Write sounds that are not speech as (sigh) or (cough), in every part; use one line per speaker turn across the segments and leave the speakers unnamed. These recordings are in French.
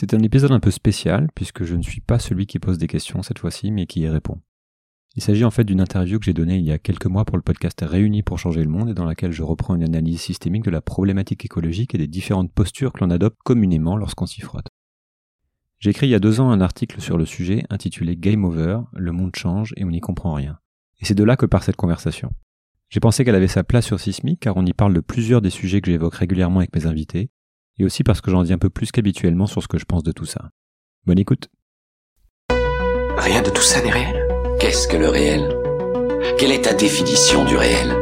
C'est un épisode un peu spécial puisque je ne suis pas celui qui pose des questions cette fois-ci mais qui y répond. Il s'agit en fait d'une interview que j'ai donnée il y a quelques mois pour le podcast Réunis pour changer le monde et dans laquelle je reprends une analyse systémique de la problématique écologique et des différentes postures que l'on adopte communément lorsqu'on s'y frotte. J'ai écrit il y a deux ans un article sur le sujet intitulé Game Over, le monde change et on n'y comprend rien. Et c'est de là que part cette conversation. J'ai pensé qu'elle avait sa place sur Sismic car on y parle de plusieurs des sujets que j'évoque régulièrement avec mes invités, et aussi parce que j'en dis un peu plus qu'habituellement sur ce que je pense de tout ça. Bonne écoute.
Rien de tout ça n'est réel. Qu'est-ce que le réel? Quelle est ta définition du réel?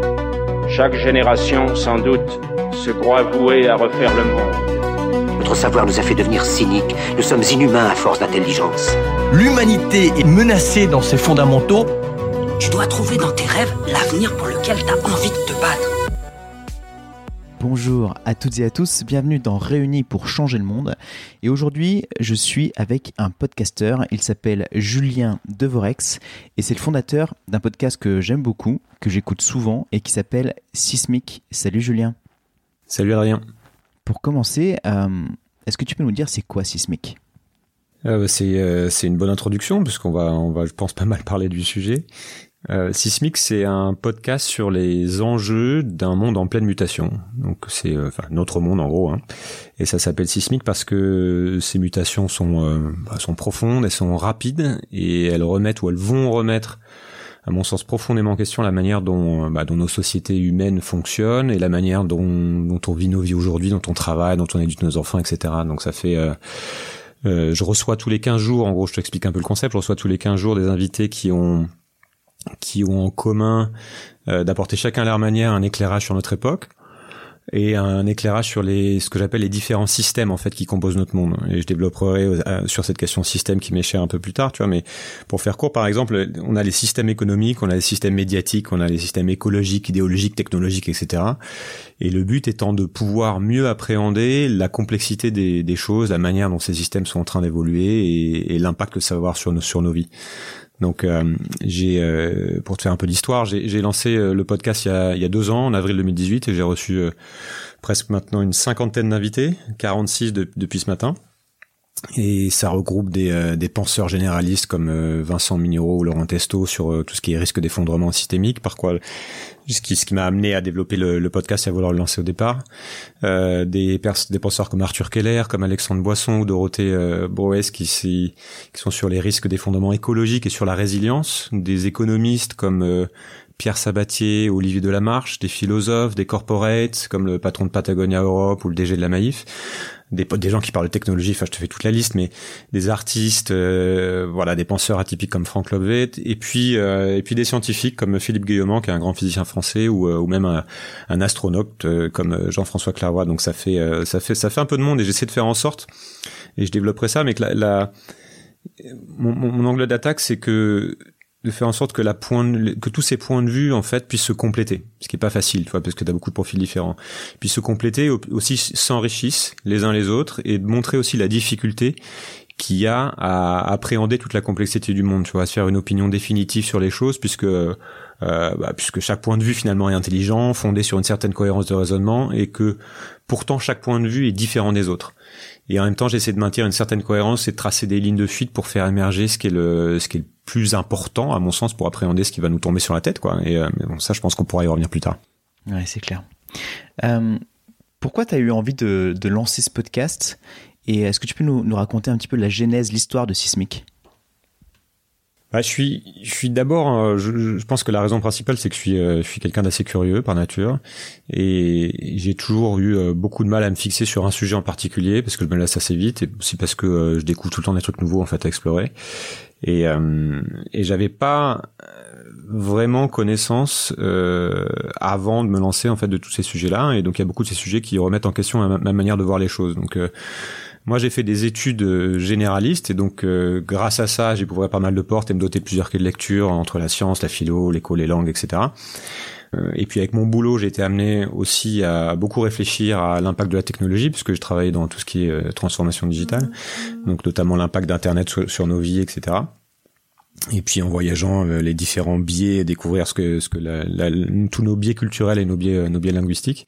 Chaque génération, sans doute, se croit vouée à refaire le monde.
Notre savoir nous a fait devenir cyniques. Nous sommes inhumains à force d'intelligence.
L'humanité est menacée dans ses fondamentaux.
Tu dois trouver dans tes rêves l'avenir pour lequel tu as envie de te battre.
Bonjour à toutes et à tous, bienvenue dans Réunis pour changer le monde. Et aujourd'hui, je suis avec un podcasteur, il s'appelle Julien Devorex et c'est le fondateur d'un podcast que j'aime beaucoup, que j'écoute souvent et qui s'appelle Sismic. Salut Julien.
Salut Adrien.
Pour commencer, euh, est-ce que tu peux nous dire c'est quoi Sismic?
Euh, c'est, euh, c'est une bonne introduction puisqu'on va, on va, je pense, pas mal parler du sujet. Euh, Sismic, c'est un podcast sur les enjeux d'un monde en pleine mutation. Donc c'est euh, notre monde en gros, hein. et ça s'appelle Sismic parce que ces mutations sont euh, bah, sont profondes, elles sont rapides et elles remettent ou elles vont remettre, à mon sens, profondément en question la manière dont bah, dont nos sociétés humaines fonctionnent et la manière dont dont on vit nos vies aujourd'hui, dont on travaille, dont on éduque nos enfants, etc. Donc ça fait euh, je reçois tous les 15 jours, en gros je t'explique un peu le concept, je reçois tous les 15 jours des invités qui ont qui ont en commun euh, d'apporter chacun à leur manière un éclairage sur notre époque et un éclairage sur les ce que j'appelle les différents systèmes en fait qui composent notre monde. Et je développerai euh, sur cette question système qui m'est chère un peu plus tard tu vois mais pour faire court par exemple on a les systèmes économiques on a les systèmes médiatiques on a les systèmes écologiques idéologiques technologiques etc et le but étant de pouvoir mieux appréhender la complexité des, des choses la manière dont ces systèmes sont en train d'évoluer et, et l'impact que ça va avoir sur nos sur nos vies donc euh, j'ai, euh, pour te faire un peu d'histoire, j'ai lancé euh, le podcast il y, a, il y a deux ans, en avril 2018, et j'ai reçu presque maintenant une cinquantaine d'invités, 46 depuis ce matin. Et ça regroupe des, des penseurs généralistes comme Vincent Mignoro ou Laurent Testo sur tout ce qui est risque d'effondrement systémique, par quoi ce qui, ce qui m'a amené à développer le, le, podcast et à vouloir le lancer au départ. Euh, des, des penseurs comme Arthur Keller, comme Alexandre Boisson ou Dorothée euh, Broès qui, qui sont sur les risques d'effondrement écologique et sur la résilience. Des économistes comme euh, Pierre Sabatier, Olivier Delamarche, des philosophes, des corporates comme le patron de Patagonia Europe ou le DG de la Maïf des, des gens qui parlent de technologie, enfin je te fais toute la liste, mais des artistes, euh, voilà, des penseurs atypiques comme Franck Lobvet, et puis euh, et puis des scientifiques comme Philippe Guillemont, qui est un grand physicien français, ou, euh, ou même un, un astronaute comme Jean-François Claroy. Donc ça fait ça fait ça fait un peu de monde, et j'essaie de faire en sorte, et je développerai ça, mais que la, la mon, mon angle d'attaque, c'est que de faire en sorte que la point que tous ces points de vue en fait puissent se compléter. Ce qui est pas facile tu vois parce que tu as beaucoup de profils différents. Puis se compléter aussi s'enrichissent les uns les autres et de montrer aussi la difficulté qu'il y a à appréhender toute la complexité du monde tu vois à se faire une opinion définitive sur les choses puisque euh, bah, puisque chaque point de vue finalement est intelligent fondé sur une certaine cohérence de raisonnement et que pourtant chaque point de vue est différent des autres. Et en même temps j'essaie de maintenir une certaine cohérence et de tracer des lignes de fuite pour faire émerger ce qui est le ce qui est le plus important à mon sens pour appréhender ce qui va nous tomber sur la tête quoi. Et euh, ça je pense qu'on pourra y revenir plus tard.
Ouais c'est clair. Euh, pourquoi tu as eu envie de, de, lancer ce podcast? Et est-ce que tu peux nous, nous raconter un petit peu la genèse l'histoire de Sismic?
Bah, je suis, je suis d'abord, euh, je, je, pense que la raison principale, c'est que je suis, euh, je suis quelqu'un d'assez curieux par nature, et j'ai toujours eu euh, beaucoup de mal à me fixer sur un sujet en particulier parce que je me laisse assez vite, et aussi parce que je découvre tout le temps des trucs nouveaux en fait à explorer, et et j'avais pas vraiment connaissance avant de me lancer en fait de tous ces sujets-là, et donc il y a beaucoup de ces sujets qui remettent en question ma, ma manière de voir les choses, donc moi, j'ai fait des études euh, généralistes et donc euh, grâce à ça, j'ai ouvert pas mal de portes et me doter de plusieurs clés de lecture entre la science, la philo, l'éco, les langues, etc. Euh, et puis avec mon boulot, j'ai été amené aussi à beaucoup réfléchir à l'impact de la technologie, puisque je travaille dans tout ce qui est transformation digitale, donc notamment l'impact d'Internet sur, nos vies, etc. Et puis en voyageant les différents biais, découvrir ce que ce que la, la, tous nos biais culturels et nos biais nos biais linguistiques.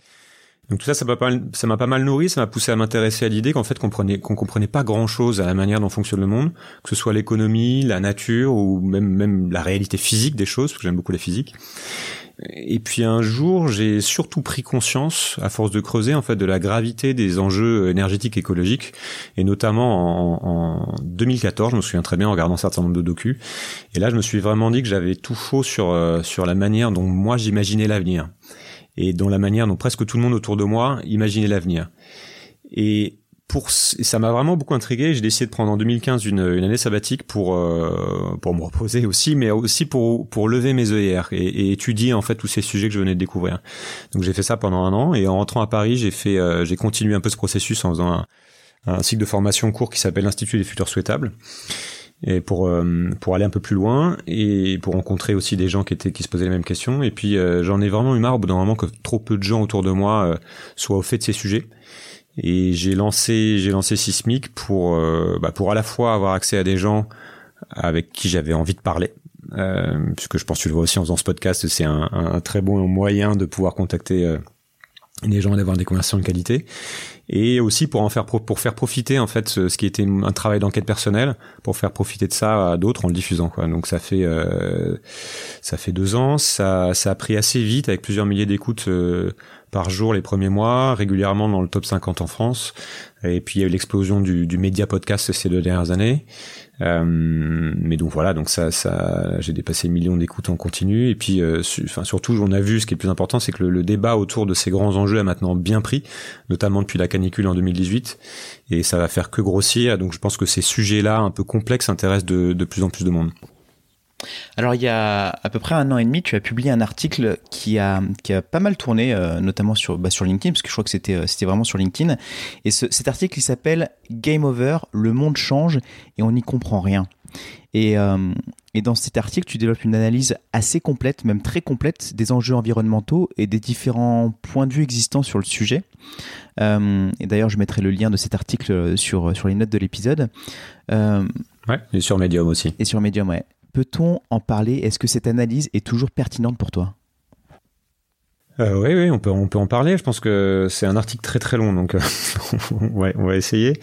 Donc tout ça, ça m'a pas, mal, nourri, ça m'a poussé à m'intéresser à l'idée qu'en fait, qu'on comprenait, qu'on comprenait pas grand chose à la manière dont fonctionne le monde, que ce soit l'économie, la nature ou même, la réalité physique des choses, parce que j'aime beaucoup la physique. Et puis un jour, j'ai surtout pris conscience, à force de creuser, en fait, de la gravité des enjeux énergétiques écologiques, et notamment en, en 2014, je me souviens très bien en regardant un certain nombre de docus. Et là, je me suis vraiment dit que j'avais tout faux sur euh, sur la manière dont moi j'imaginais l'avenir, et dont la manière dont presque tout le monde autour de moi imaginait l'avenir. Et pour ça m'a vraiment beaucoup intrigué. J'ai décidé de prendre en 2015 une, une année sabbatique pour euh, pour me reposer aussi, mais aussi pour pour lever mes œillères et, et, étudier en fait tous ces sujets que je venais de découvrir. Donc j'ai fait ça pendant un an et en rentrant à Paris, j'ai fait euh, j'ai continué un peu ce processus en faisant un, un cycle de formation court qui s'appelle l'Institut des futurs souhaitables et pour euh, pour aller un peu plus loin et pour rencontrer aussi des gens qui étaient qui se posaient les mêmes questions. Et puis euh, j'en ai vraiment eu marre au bout d'un moment que trop peu de gens autour de moi euh, soient au fait de ces sujets. Et j'ai lancé j'ai lancé Sismic pour euh, bah pour à la fois avoir accès à des gens avec qui j'avais envie de parler euh, puisque je pense que tu le vois aussi en faisant ce podcast c'est un, un, très bon moyen de pouvoir contacter euh, les gens d'avoir des conversations de qualité et aussi pour en faire pour faire profiter en fait ce, qui était un travail d'enquête personnelle pour faire profiter de ça à d'autres en le diffusant quoi donc ça fait euh, ça fait deux ans ça ça a pris assez vite avec plusieurs milliers d'écoutes euh, par jour les premiers mois, régulièrement dans le top 50 en France. Et puis il y a eu l'explosion du média podcast ces deux dernières années. Euh, mais donc voilà, donc ça, ça, j'ai dépassé le million d'écoutes en continu. Et puis, euh, enfin surtout, on a vu ce qui est plus important, c'est que le, débat autour de ces grands enjeux a maintenant bien pris, notamment depuis la canicule en 2018, et ça va faire que grossir. Donc je pense que ces sujets-là, un peu complexes, intéressent de plus en plus de monde.
Alors il y a à peu près un an et demi, tu as publié un article qui a, qui a pas mal tourné, euh, notamment sur, bah, sur LinkedIn, parce que je crois que c'était, euh, c'était vraiment sur LinkedIn. Et ce, cet article il s'appelle Game Over, le monde change et on n'y comprend rien. Et, euh, et dans cet article, tu développes une analyse assez complète, même très complète, des enjeux environnementaux et des différents points de vue existants sur le sujet. Euh, et d'ailleurs, je mettrai le lien de cet article sur, sur les notes de l'épisode.
Euh, ouais, et sur Medium aussi.
Et sur Medium, ouais. Peut-on en parler? Est-ce que cette analyse est toujours pertinente pour toi?
Euh, oui, oui, on peut, on peut en parler. Je pense que c'est un article très très long, donc (laughs) ouais, on va essayer.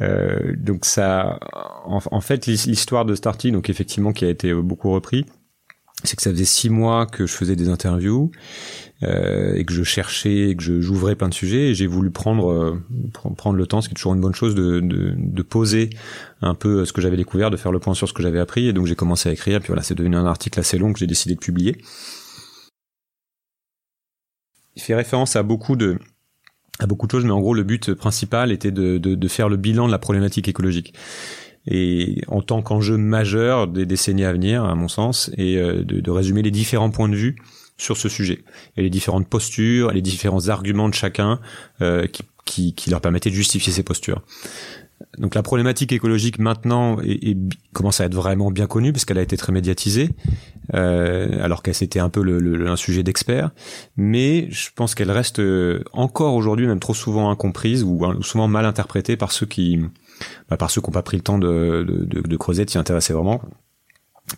Euh, donc ça, en, fait, l'histoire de article, donc effectivement, qui a été beaucoup repris, c'est que ça faisait six mois que je faisais des interviews euh, et que je cherchais, et que j'ouvrais plein de sujets. Et j'ai voulu prendre euh, prendre le temps, ce qui est toujours une bonne chose, de, de, de poser un peu ce que j'avais découvert, de faire le point sur ce que j'avais appris. Et donc j'ai commencé à écrire. Puis voilà, c'est devenu un article assez long que j'ai décidé de publier. Il fait référence à beaucoup de à beaucoup de choses, mais en gros le but principal était de, de, de faire le bilan de la problématique écologique et en tant qu'enjeu majeur des décennies à venir, à mon sens, et de, de, résumer les différents points de vue sur ce sujet et les différentes postures, les différents arguments de chacun euh, qui, qui, qui, leur permettaient de justifier ces postures. Donc la problématique écologique maintenant est, est, commence à être vraiment bien connue parce qu'elle a été très médiatisée, euh, alors qu'elle c'était un peu le, le, un sujet d'expert. Mais je pense qu'elle reste encore aujourd'hui même trop souvent incomprise ou souvent mal interprétée par ceux qui bah, par ceux qui n'ont pas pris le temps de, creuser, de s'y intéresser vraiment.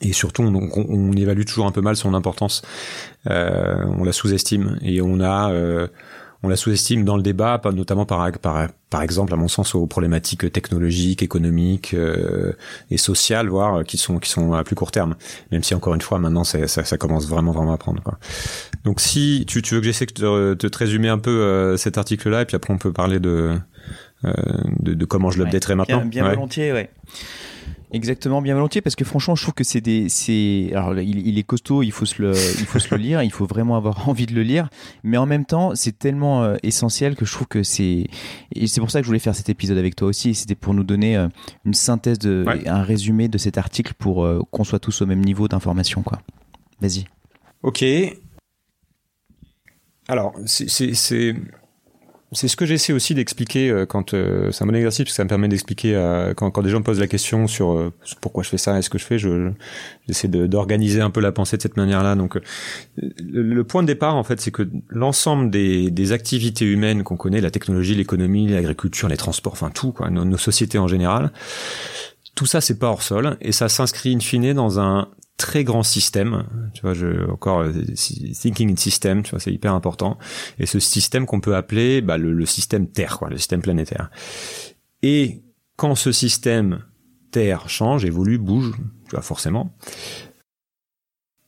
Et surtout, on, évalue toujours un peu mal son importance. Euh, on la sous-estime et on a, euh, on la sous-estime dans le débat, notamment par, exemple, à mon sens, aux problématiques technologiques, économiques euh, et sociales, voire qui sont qui sont à plus court terme. Même si encore une fois, maintenant, ça, commence vraiment vraiment à prendre. Quoi. Donc, si tu, veux que j'essaie de, te résumer un peu euh, cet article-là, et puis après, on peut parler de de, de, comment je l'updaterai ouais, maintenant.
Bien, bien
ouais.
volontiers, ouais. Exactement, bien volontiers, parce que franchement, je trouve que c'est des, c'est, alors il, il, est costaud, il faut se le, il faut se le lire, il faut vraiment avoir (laughs) envie de le lire, mais en même temps, c'est tellement euh, essentiel que je trouve que c'est, et c'est pour ça que je voulais faire cet épisode avec toi aussi, c'était pour nous donner euh, une synthèse de, ouais. un résumé de cet article pour euh, qu'on soit tous au même niveau d'information, quoi. Vas-y.
Ok. Alors, c'est, c'est ce que j'essaie aussi d'expliquer euh, quand euh, c'est un bon exercice parce que ça me permet d'expliquer euh, quand, quand des gens me posent la question sur, euh, pourquoi je fais ça et ce que je fais, je j'essaie d'organiser un peu la pensée de cette manière-là. Donc le, le, point de départ en fait, c'est que l'ensemble des, des activités humaines qu'on connaît, la technologie, l'économie, l'agriculture, les transports, enfin tout quoi, nos, nos sociétés en général, tout ça c'est pas hors sol et ça s'inscrit in fine dans un très grands systèmes. Tu vois, encore euh, thinking in system, tu vois, c'est hyper important. Et ce système qu'on peut appeler bah, le, système Terre, quoi, le système planétaire. Et quand ce système Terre change, évolue, bouge, tu vois, forcément,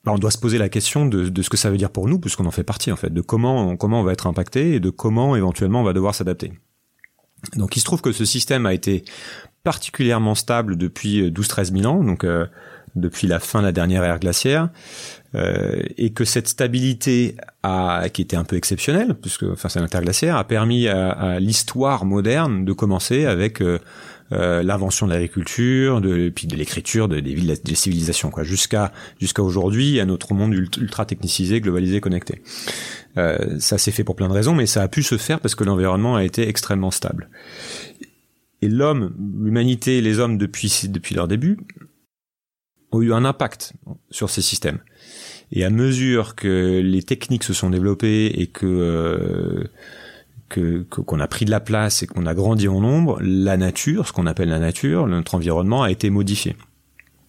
bah, on doit se poser la question de, ce que ça veut dire pour nous, puisqu'on en fait partie en fait, de comment comment on va être impacté et de comment éventuellement on va devoir s'adapter. Donc il se trouve que ce système a été particulièrement stable depuis 12-13 000 ans, donc euh, depuis la fin de la dernière ère glaciaire, euh, et que cette stabilité a, qui était un peu exceptionnelle, puisque enfin c'est l'interglaciaire, a permis à, à l'histoire moderne de commencer avec euh, euh, l'invention de l'agriculture, de, puis de l'écriture, de, des, des civilisations, quoi, jusqu'à jusqu'à aujourd'hui, à notre monde ultra technicisé, globalisé, connecté. Euh, ça s'est fait pour plein de raisons, mais ça a pu se faire parce que l'environnement a été extrêmement stable. Et l'homme, l'humanité, les hommes depuis depuis leur début ont eu un impact sur ces systèmes. Et à mesure que les techniques se sont développées et que euh, qu'on a pris de la place et qu'on a grandi en nombre, la nature, ce qu'on appelle la nature, notre environnement a été modifié.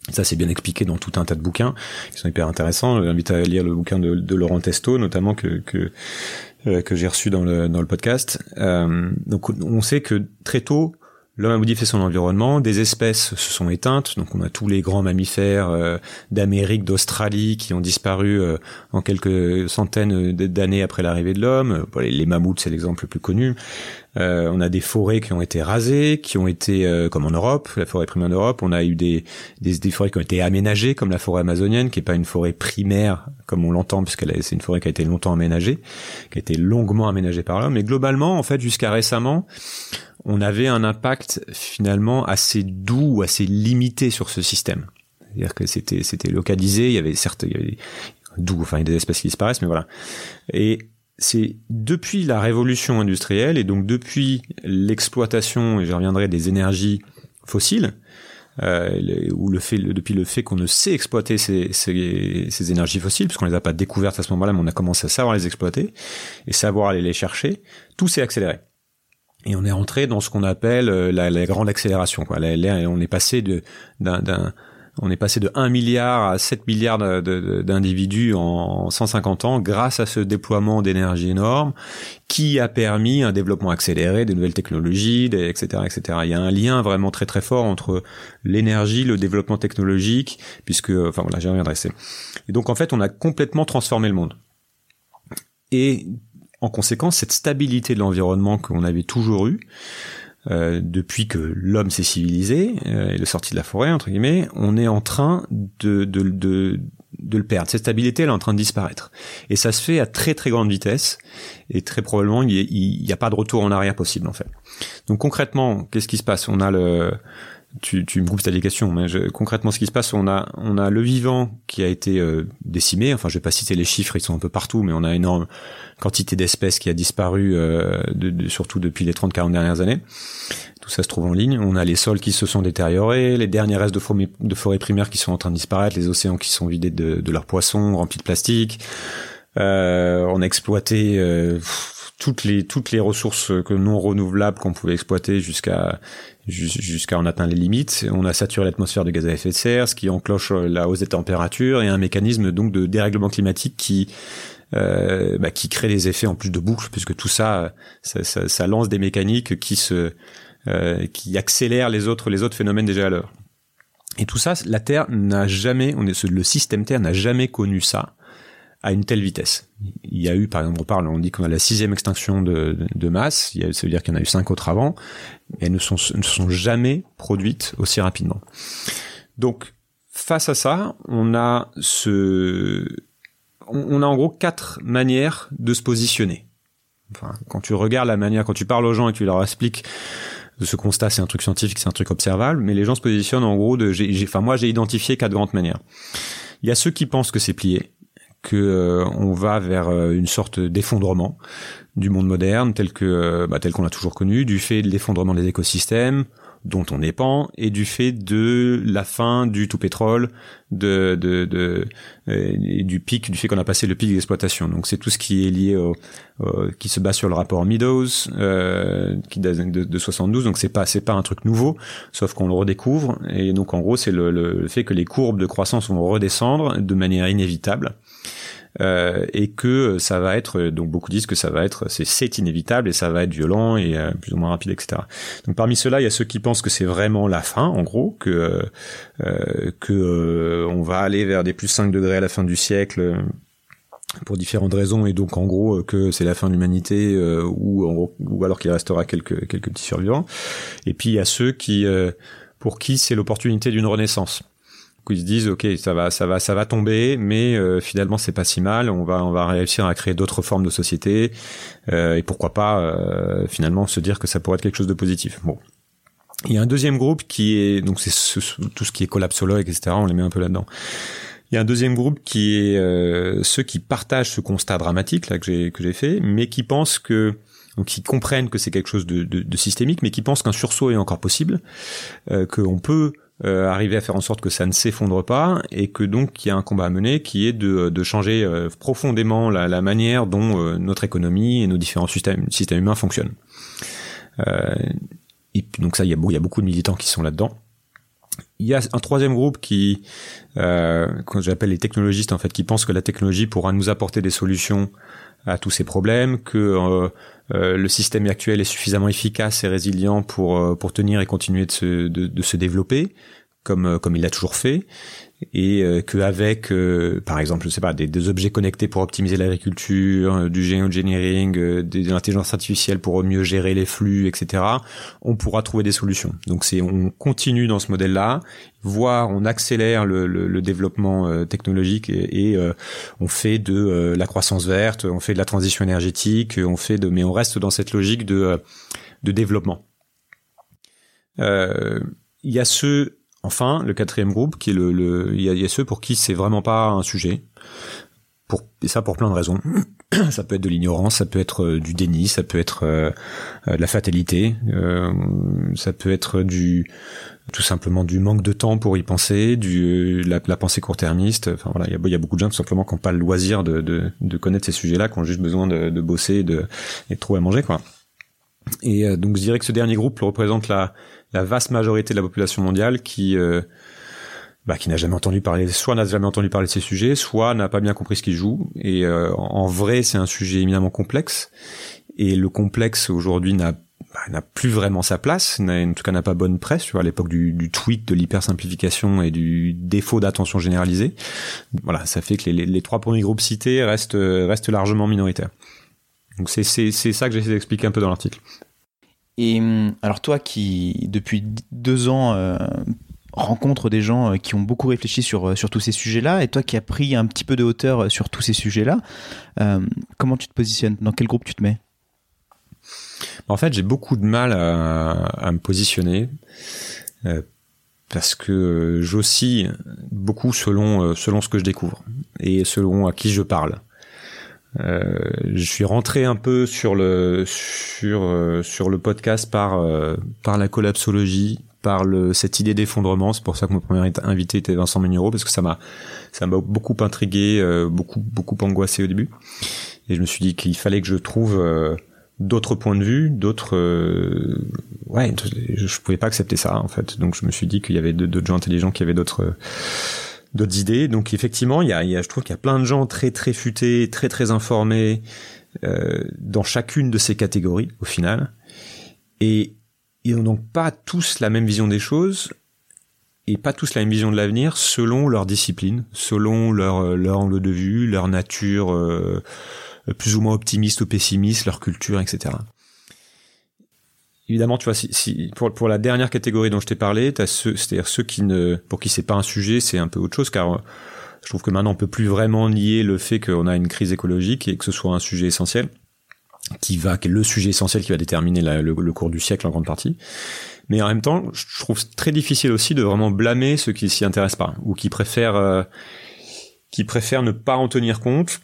Ça, c'est bien expliqué dans tout un tas de bouquins qui sont hyper intéressants. J'invite à lire le bouquin de, de Laurent Testo, notamment que que, euh, que j'ai reçu dans le dans le podcast. Euh, donc, on sait que très tôt, L'homme a modifié son environnement, des espèces se sont éteintes, donc on a tous les grands mammifères euh, d'Amérique, d'Australie qui ont disparu euh, en quelques centaines d'années après l'arrivée de l'homme. les, mammouths, c'est l'exemple le plus connu. Euh, on a des forêts qui ont été rasées, qui ont été, comme en Europe, la forêt primaire d'Europe. On a eu des, des, des, forêts qui ont été aménagées, comme la forêt amazonienne, qui est pas une forêt primaire comme on l'entend, puisque c'est une forêt qui a été longtemps aménagée, qui a été longuement aménagée par l'homme. Mais globalement, en fait, jusqu'à récemment, on avait un impact finalement assez doux, assez limité sur ce système. C'est-à-dire que c'était c'était localisé, il y avait certes il y avait doux, enfin il y a des espèces qui disparaissent, mais voilà. Et c'est depuis la révolution industrielle et donc depuis l'exploitation, et je reviendrai, des énergies fossiles, euh, ou le fait, depuis le fait qu'on ne sait exploiter ces, ces, ces énergies fossiles, puisqu'on les a pas découvertes à ce moment-là, mais on a commencé à savoir les exploiter et savoir aller les chercher, tout s'est accéléré. Et on est rentré dans ce qu'on appelle euh, la, grande accélération. Quoi. on est passé de d'un on est passé de 1 milliard à 7 milliards d'individus en 150 ans grâce à ce déploiement d'énergie énorme qui a permis un développement accéléré des nouvelles technologies, etc., etc. Il y a un lien vraiment très très fort entre l'énergie, le développement technologique, puisque, enfin voilà, j'y reviendrai. Et donc en fait, on a complètement transformé le monde. Et en conséquence, cette stabilité de l'environnement qu'on avait toujours eu, euh, depuis que l'homme s'est civilisé euh, et le sorti de la forêt entre guillemets, on est en train de, de, de, de le perdre. Cette stabilité, elle est en train de disparaître. Et ça se fait à très très grande vitesse. Et très probablement, il n'y a, pas de retour en arrière possible en fait. Donc concrètement, qu'est-ce qui se passe? On a le tu, tu me coupes ta question, mais concrètement, ce qui se passe, on a, on a le vivant qui a été euh, décimé. Enfin, je vais pas citer les chiffres, ils sont un peu partout, mais on a une énorme quantité d'espèces qui a disparu, euh, de, surtout depuis les 30-40 dernières années. Tout ça se trouve en ligne. On a les sols qui se sont détériorés, les derniers restes de forêts, de forêts primaires qui sont en train de disparaître, les océans qui sont vidés de, de leurs poissons remplis de plastique. Euh, on a exploité euh, toutes les toutes les ressources que non renouvelables qu'on pouvait exploiter jusqu'à jusqu'à en atteindre les limites. On a saturé l'atmosphère de gaz à effet de serre, ce qui enclenche la hausse des températures et un mécanisme donc de dérèglement climatique qui euh, bah, qui crée des effets en plus de boucle, puisque tout ça ça, ça, ça lance des mécaniques qui se euh, qui accélèrent les autres les autres phénomènes déjà à l'heure. Et tout ça, la Terre n'a jamais, on est, le système Terre n'a jamais connu ça à une telle vitesse. Il y a eu, par exemple, on parle, on dit qu'on a la sixième extinction de, de, masse, ça veut dire qu'il y en a eu cinq autres avant, et elles ne sont, ne sont jamais produites aussi rapidement. Donc, face à ça, on a ce, on, a en gros quatre manières de se positionner. Enfin, quand tu regardes la manière, quand tu parles aux gens et tu leur expliques ce constat, c'est un truc scientifique, c'est un truc observable, mais les gens se positionnent en gros de, enfin moi j'ai identifié quatre grandes manières. Il y a ceux qui pensent que c'est plié, que euh, on va vers euh, une sorte d'effondrement du monde moderne tel que euh, bah, tel qu'on l'a toujours connu, du fait de l'effondrement des écosystèmes, dont on dépend et du fait de la fin du tout pétrole, de, de, de du pic, du fait qu'on a passé le pic d'exploitation. Donc c'est tout ce qui est lié au, qui se base sur le rapport Meadows euh, qui date de, de 72. Donc c'est pas c'est pas un truc nouveau, sauf qu'on le redécouvre. Et donc en gros c'est le, le fait que les courbes de croissance vont redescendre de manière inévitable. Euh, et que ça va être donc beaucoup disent que ça va être c'est inévitable et ça va être violent et euh, plus ou moins rapide etc donc parmi ceux-là il y a ceux qui pensent que c'est vraiment la fin en gros que euh, que on va aller vers des plus 5 degrés à la fin du siècle pour différentes raisons et donc en gros que c'est la fin de l'humanité ou ou alors qu'il restera quelques quelques petits survivants. Et puis il y a ceux qui pour qui c'est l'opportunité d'une renaissance ils se disent ok ça va ça va ça va tomber mais euh, finalement c'est pas si mal. On va on va réussir à créer d'autres formes de société euh, et pourquoi pas euh, finalement se dire que ça pourrait être quelque chose de positif. Bon. Il y a un deuxième groupe qui est donc c'est tout ce qui est collapsologue etc on les met un peu là dedans il y a un deuxième groupe qui est euh, ceux qui partagent ce constat dramatique là que j'ai que j'ai fait mais qui pensent que donc qui comprennent que c'est quelque chose de, de, de, systémique, mais qui pensent qu'un sursaut est encore possible, euh, qu'on peut euh, arriver à faire en sorte que ça ne s'effondre pas et que donc il y a un combat à mener qui est de, de changer euh, profondément la, la, manière dont euh, notre économie et nos différents systèmes, systèmes humains fonctionnent. et donc ça, il y, a, il y a beaucoup de militants qui sont là-dedans. Il y a un troisième groupe qui, euh, que j'appelle les technologistes en fait, qui pensent que la technologie pourra nous apporter des solutions à tous ces problèmes, que euh, euh, le système actuel est suffisamment efficace et résilient pour euh, pour tenir et continuer de se de, de se développer comme comme il l'a toujours fait et euh, qu'avec, euh, par exemple, je sais pas, des, des objets connectés pour optimiser l'agriculture, euh, du géoengineering, euh, de l'intelligence artificielle pour mieux gérer les flux, etc., on pourra trouver des solutions. Donc c'est, on continue dans ce modèle-là, voire on accélère le, le, le développement technologique et, et on fait de la croissance verte, on fait de la transition énergétique, on fait de, mais on reste dans cette logique de de développement. Il y a ceux Enfin, le quatrième groupe, qui est le, le il y, a, ceux pour qui c'est vraiment pas un sujet. Pour, et ça pour plein de raisons. (clears throat) ça peut être de l'ignorance, ça peut être euh, du déni, ça peut être euh, euh, de la fatalité, ça peut être du tout simplement du manque de temps pour y penser, du la, pensée court-termiste. Enfin voilà, il y a, beaucoup de gens tout simplement qui n'ont pas le loisir de, de, connaître ces sujets-là, qui ont juste besoin de, de bosser et de, et de trouver à manger quoi. Et donc je dirais que ce dernier groupe représente la la vaste majorité de la population mondiale qui euh, bah, qui n'a jamais entendu parler, soit n'a jamais entendu parler de ces sujets, soit n'a pas bien compris ce qu'ils jouent. Et euh, en vrai, c'est un sujet éminemment complexe. Et le complexe aujourd'hui n'a bah, n'a plus vraiment sa place, en tout cas n'a pas bonne presse, tu vois, à l'époque du, du tweet, de l'hypersimplification et du défaut d'attention généralisée. Voilà, ça fait que les, les, trois premiers groupes cités restent, restent largement minoritaires. Donc c'est ça que j'essaie d'expliquer un peu dans l'article.
Et hum, alors toi qui, depuis deux ans, euh, rencontre des gens euh, qui ont beaucoup réfléchi sur, euh, sur tous ces sujets-là, et toi qui as pris un petit peu de hauteur sur tous ces sujets-là, comment tu te positionnes? Dans quel groupe tu te mets?
En fait, j'ai beaucoup de mal à, à me positionner. parce que j'oscille beaucoup selon selon ce que je découvre et selon à qui je parle. Euh, je suis rentré un peu sur le sur euh, sur le podcast par euh, par la collapsologie, par le, cette idée d'effondrement. C'est pour ça que mon premier invité était Vincent Menureau parce que ça m'a ça m'a beaucoup intrigué, beaucoup beaucoup angoissé au début. Et je me suis dit qu'il fallait que je trouve d'autres points de vue, d'autres ouais, je, je pouvais pas accepter ça en fait. Donc je me suis dit qu'il y avait d'autres gens intelligents qui avaient d'autres d'autres idées. Donc effectivement, il y a, il y a, je trouve qu'il y a plein de gens très très futés, très très informés euh, dans chacune de ces catégories au final, et ils n'ont donc pas tous la même vision des choses et pas tous la même vision de l'avenir selon leur discipline, selon leur leur angle de vue, leur nature euh, plus ou moins optimiste ou pessimiste, leur culture, etc évidemment, tu vois, si, si pour, pour la dernière catégorie dont je t'ai parlé, t'as ceux, c'est-à-dire ceux qui ne, pour qui c'est pas un sujet, c'est un peu autre chose, car euh, je trouve que maintenant on peut plus vraiment nier le fait qu'on a une crise écologique et que ce soit un sujet essentiel, qui va, qui est le sujet essentiel qui va déterminer la, le, le, cours du siècle en grande partie. Mais en même temps, je trouve très difficile aussi de vraiment blâmer ceux qui s'y intéressent pas ou qui préfèrent, euh, qui préfèrent ne pas en tenir compte,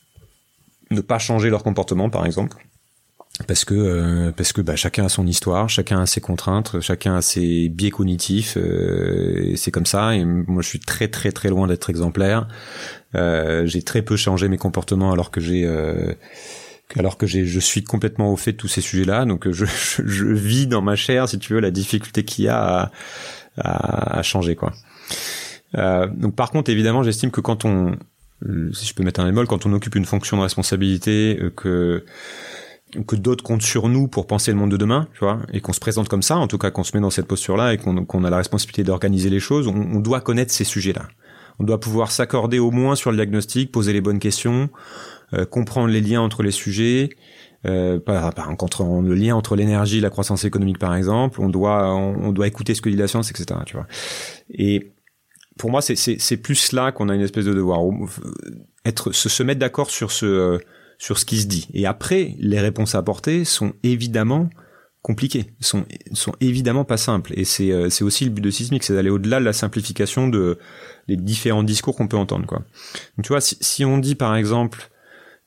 ne pas changer leur comportement, par exemple parce que euh, parce que bah, chacun a son histoire, chacun a ses contraintes, chacun a ses biais cognitifs. Euh, c'est comme ça. Et moi, je suis très très très loin d'être exemplaire. Euh, j'ai très peu changé mes comportements alors que j'ai alors que je suis complètement au fait de tous ces sujets-là. Donc je, je, vis dans ma chair, si tu veux, la difficulté qu'il y a à, à, à changer quoi. donc par contre, évidemment, j'estime que quand on si je peux mettre un bémol, quand on occupe une fonction de responsabilité, que que d'autres comptent sur nous pour penser le monde de demain, tu vois, et qu'on se présente comme ça, en tout cas qu'on se met dans cette posture-là et qu'on a la responsabilité d'organiser les choses, on, on, doit connaître ces sujets-là. On doit pouvoir s'accorder au moins sur le diagnostic, poser les bonnes questions, euh, comprendre les liens entre les sujets, euh, par, par, le lien entre l'énergie et la croissance économique par exemple. On doit on, doit écouter ce que dit la science, etc. Tu vois. Et pour moi, c'est plus là qu'on a une espèce de devoir, être se, se mettre d'accord sur ce sur ce qui se dit. Et après, les réponses à apporter sont évidemment compliquées, sont, sont évidemment pas simples. Et c'est, euh, c'est aussi le but de Sismic, c'est d'aller au-delà de la simplification de des différents discours qu'on peut entendre. Quoi. Tu vois, si, si on dit par exemple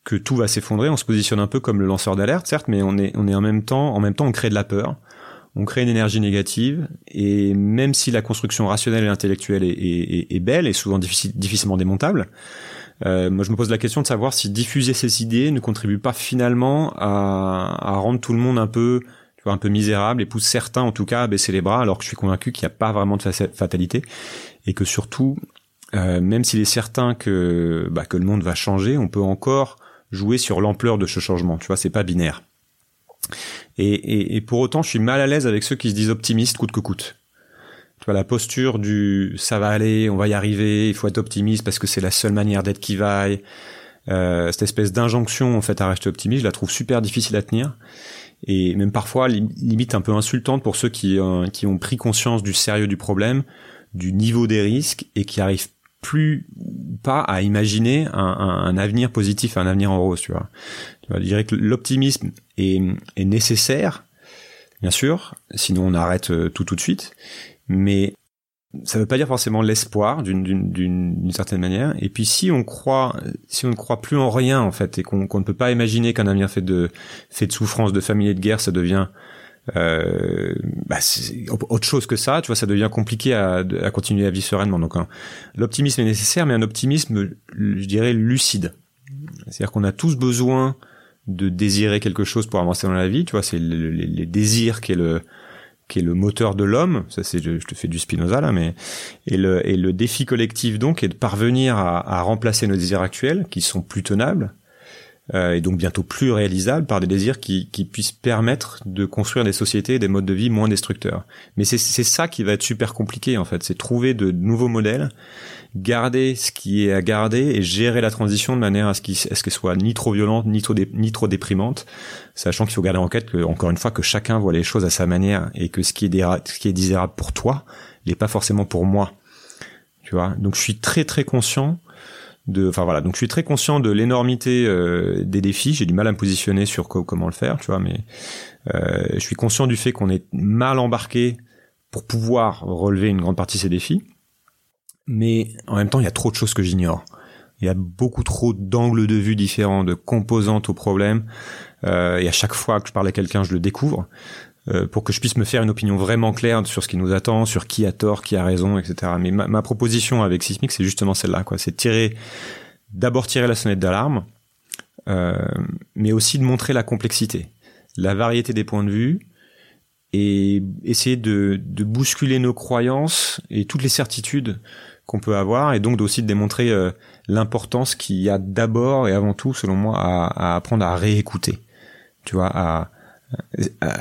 que tout va s'effondrer, on se positionne un peu comme le lanceur d'alerte, certes, mais on est, on est en même temps, en même temps, on crée de la peur, on crée une énergie négative, et même si la construction rationnelle et intellectuelle est, est, est belle et souvent difficile, difficilement démontable, euh, moi, je me pose la question de savoir si diffuser ces idées ne contribue pas finalement à, rendre tout le monde un peu, un peu misérable et pousse certains, en tout cas, à baisser les bras, alors que je suis convaincu qu'il n'y a pas vraiment de fatalité et que surtout, euh, même s'il est certain que bah, que le monde va changer, on peut encore jouer sur l'ampleur de ce changement. Tu vois, c'est pas binaire. Et pour autant, je suis mal à l'aise avec ceux qui se disent optimistes coûte que coûte tu la posture du ça va aller, on va y arriver, il faut être optimiste parce que c'est la seule manière d'être qui vaille. Euh, cette espèce d'injonction en fait à rester optimiste, je la trouve super difficile à tenir et même parfois limite un peu insultante pour ceux qui, euh, qui ont pris conscience du sérieux du problème, du niveau des risques et qui arrivent plus pas à imaginer un, un, avenir positif, un avenir en rose, tu vois. Tu vois je dirais que l'optimisme est, est nécessaire, bien sûr, sinon on arrête euh, tout tout de suite mais ça veut pas dire forcément l'espoir d'une certaine manière. Et puis si on croit, si on ne croit plus en rien en fait, et qu'on ne peut pas imaginer qu'un avenir fait de fait de souffrance, de famille et de guerre, ça devient euh, bah, autre chose que ça. Tu vois, ça devient compliqué à, à continuer à vivre sereinement. Donc l'optimisme est nécessaire, mais un optimisme, je dirais, lucide. C'est-à-dire qu'on a tous besoin de désirer quelque chose pour avancer dans la vie. Tu vois, c'est les désirs qui est le qui est le moteur de l'homme, ça c'est je te fais du Spinoza là, mais et le et le défi collectif donc est de parvenir à, remplacer nos désirs actuels qui sont plus tenables euh, et donc bientôt plus réalisables par des désirs qui, qui puissent permettre de construire des sociétés et des modes de vie moins destructeurs. Mais c'est c'est ça qui va être super compliqué en fait, c'est trouver de nouveaux modèles garder ce qui est à garder et gérer la transition de manière à ce qu'elle soit ni trop violente ni trop ni trop déprimante, sachant qu'il faut garder en tête que encore une fois que chacun voit les choses à sa manière et que ce qui est ce qui est désirable pour toi n'est pas forcément pour moi. Tu vois? Donc je suis très très conscient de enfin voilà, donc je suis très conscient de l'énormité euh, des défis, j'ai du mal à me positionner sur comment le faire, tu vois, mais euh, je suis conscient du fait qu'on est mal embarqué pour pouvoir relever une grande partie de ces défis mais en même temps, il y a trop de choses que j'ignore. Il y a beaucoup trop d'angles de vue différents, de composantes au problème. Euh, et à chaque fois que je parle à quelqu'un, je le découvre euh, pour que je puisse me faire une opinion vraiment claire sur ce qui nous attend, sur qui a tort, qui a raison, etc. Mais ma, proposition avec Sismic, c'est justement celle-là, quoi. C'est tirer, d'abord tirer la sonnette d'alarme, euh, mais aussi de montrer la complexité, la variété des points de vue, et essayer de, de bousculer nos croyances et toutes les certitudes qu'on peut avoir et donc aussi de démontrer euh, l'importance qu'il y a d'abord et avant tout, selon moi, à, apprendre à réécouter. Tu vois, à,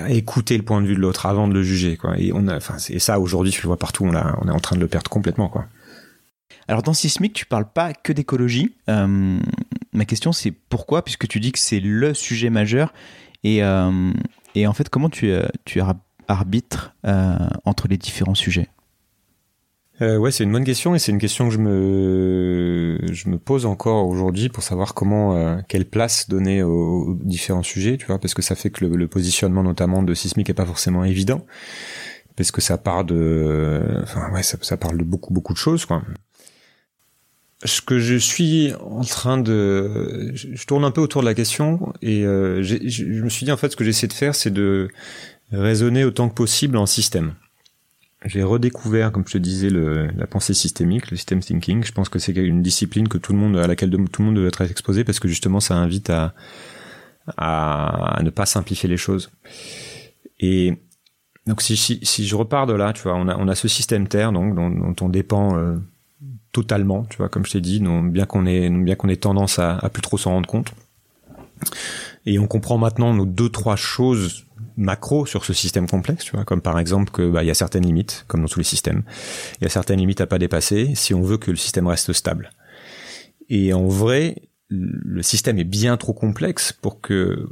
écouter le point de vue de l'autre avant de le juger. Quoi. Et on enfin, c'est ça aujourd'hui, je le vois partout, on, on est en train de le perdre complètement. Quoi.
Alors dans Sismic, tu parles pas que d'écologie. Euh, ma question c'est pourquoi, puisque tu dis que c'est le sujet majeur, et, euh, et en fait comment tu, tu arbitres entre les différents sujets?
Euh, ouais, c'est une bonne question et c'est une question que je me je me pose encore aujourd'hui pour savoir comment euh, quelle place donner aux, différents sujets, tu vois, parce que ça fait que le, positionnement notamment de Sismic est pas forcément évident, parce que ça part de, enfin ouais, ça, ça parle de beaucoup beaucoup de choses, quoi. ce que je suis en train de, je tourne un peu autour de la question et euh, je me suis dit en fait ce que j'essaie de faire, c'est de raisonner autant que possible en système. J'ai redécouvert, comme je te disais, le, la pensée systémique, le system thinking. Je pense que c'est une discipline que tout le monde, à laquelle tout le monde doit être exposé parce que justement, ça invite à, à, ne pas simplifier les choses. Et donc, si, si, si, je repars de là, tu vois, on a, on a ce système Terre, donc dont, dont on dépend euh, totalement, tu vois, comme je t'ai dit, non, bien qu'on ait, bien qu'on ait tendance à, à plus trop s'en rendre compte. Et on comprend maintenant nos deux trois choses macro sur ce système complexe, tu vois, comme par exemple que bah, il y a certaines limites, comme dans tous les systèmes, il y a certaines limites à pas dépasser si on veut que le système reste stable. Et en vrai, le système est bien trop complexe pour que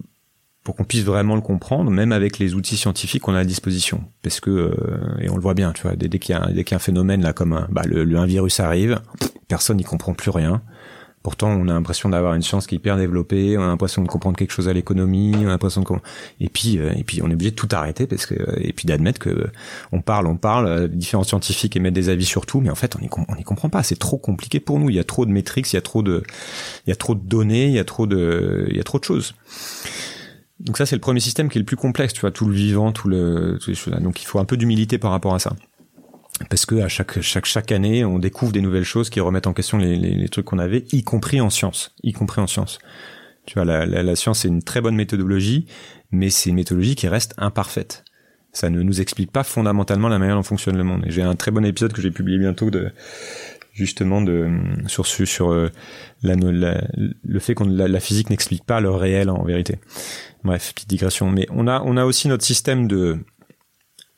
pour qu'on puisse vraiment le comprendre, même avec les outils scientifiques qu'on a à disposition. Parce que euh, et on le voit bien, tu vois, dès, qu'il y a dès qu'il y a un phénomène là comme un, bah, le, le un virus arrive, personne n'y comprend plus rien. Pourtant, on a l'impression d'avoir une science qui est hyper développée, on a l'impression de comprendre quelque chose à l'économie, on a l'impression de et puis euh, et puis on est obligé de tout arrêter parce que euh, et puis d'admettre que euh, on parle, on parle, différents scientifiques émettent des avis sur tout, mais en fait on n'y y comprend pas, c'est trop compliqué pour nous, il y a trop de métriques, il y a trop de il y a trop de données, il y a trop de il y a trop de choses. Donc ça c'est le premier système qui est le plus complexe, tu vois, tout le vivant, tout le donc il faut un peu d'humilité par rapport à ça parce que à chaque chaque chaque année, on découvre des nouvelles choses qui remettent en question les, les, les trucs qu'on avait, y compris en science, y compris en science. Tu vois, la, la, la science c'est une très bonne méthodologie, mais c'est une méthodologie qui reste imparfaite. Ça ne nous explique pas fondamentalement la manière dont fonctionne le monde. J'ai un très bon épisode que j'ai publié bientôt de justement de sur sur euh, la, le fait qu'on la, la, physique n'explique pas le réel en vérité. Bref, petite digression. Mais on a on a aussi notre système de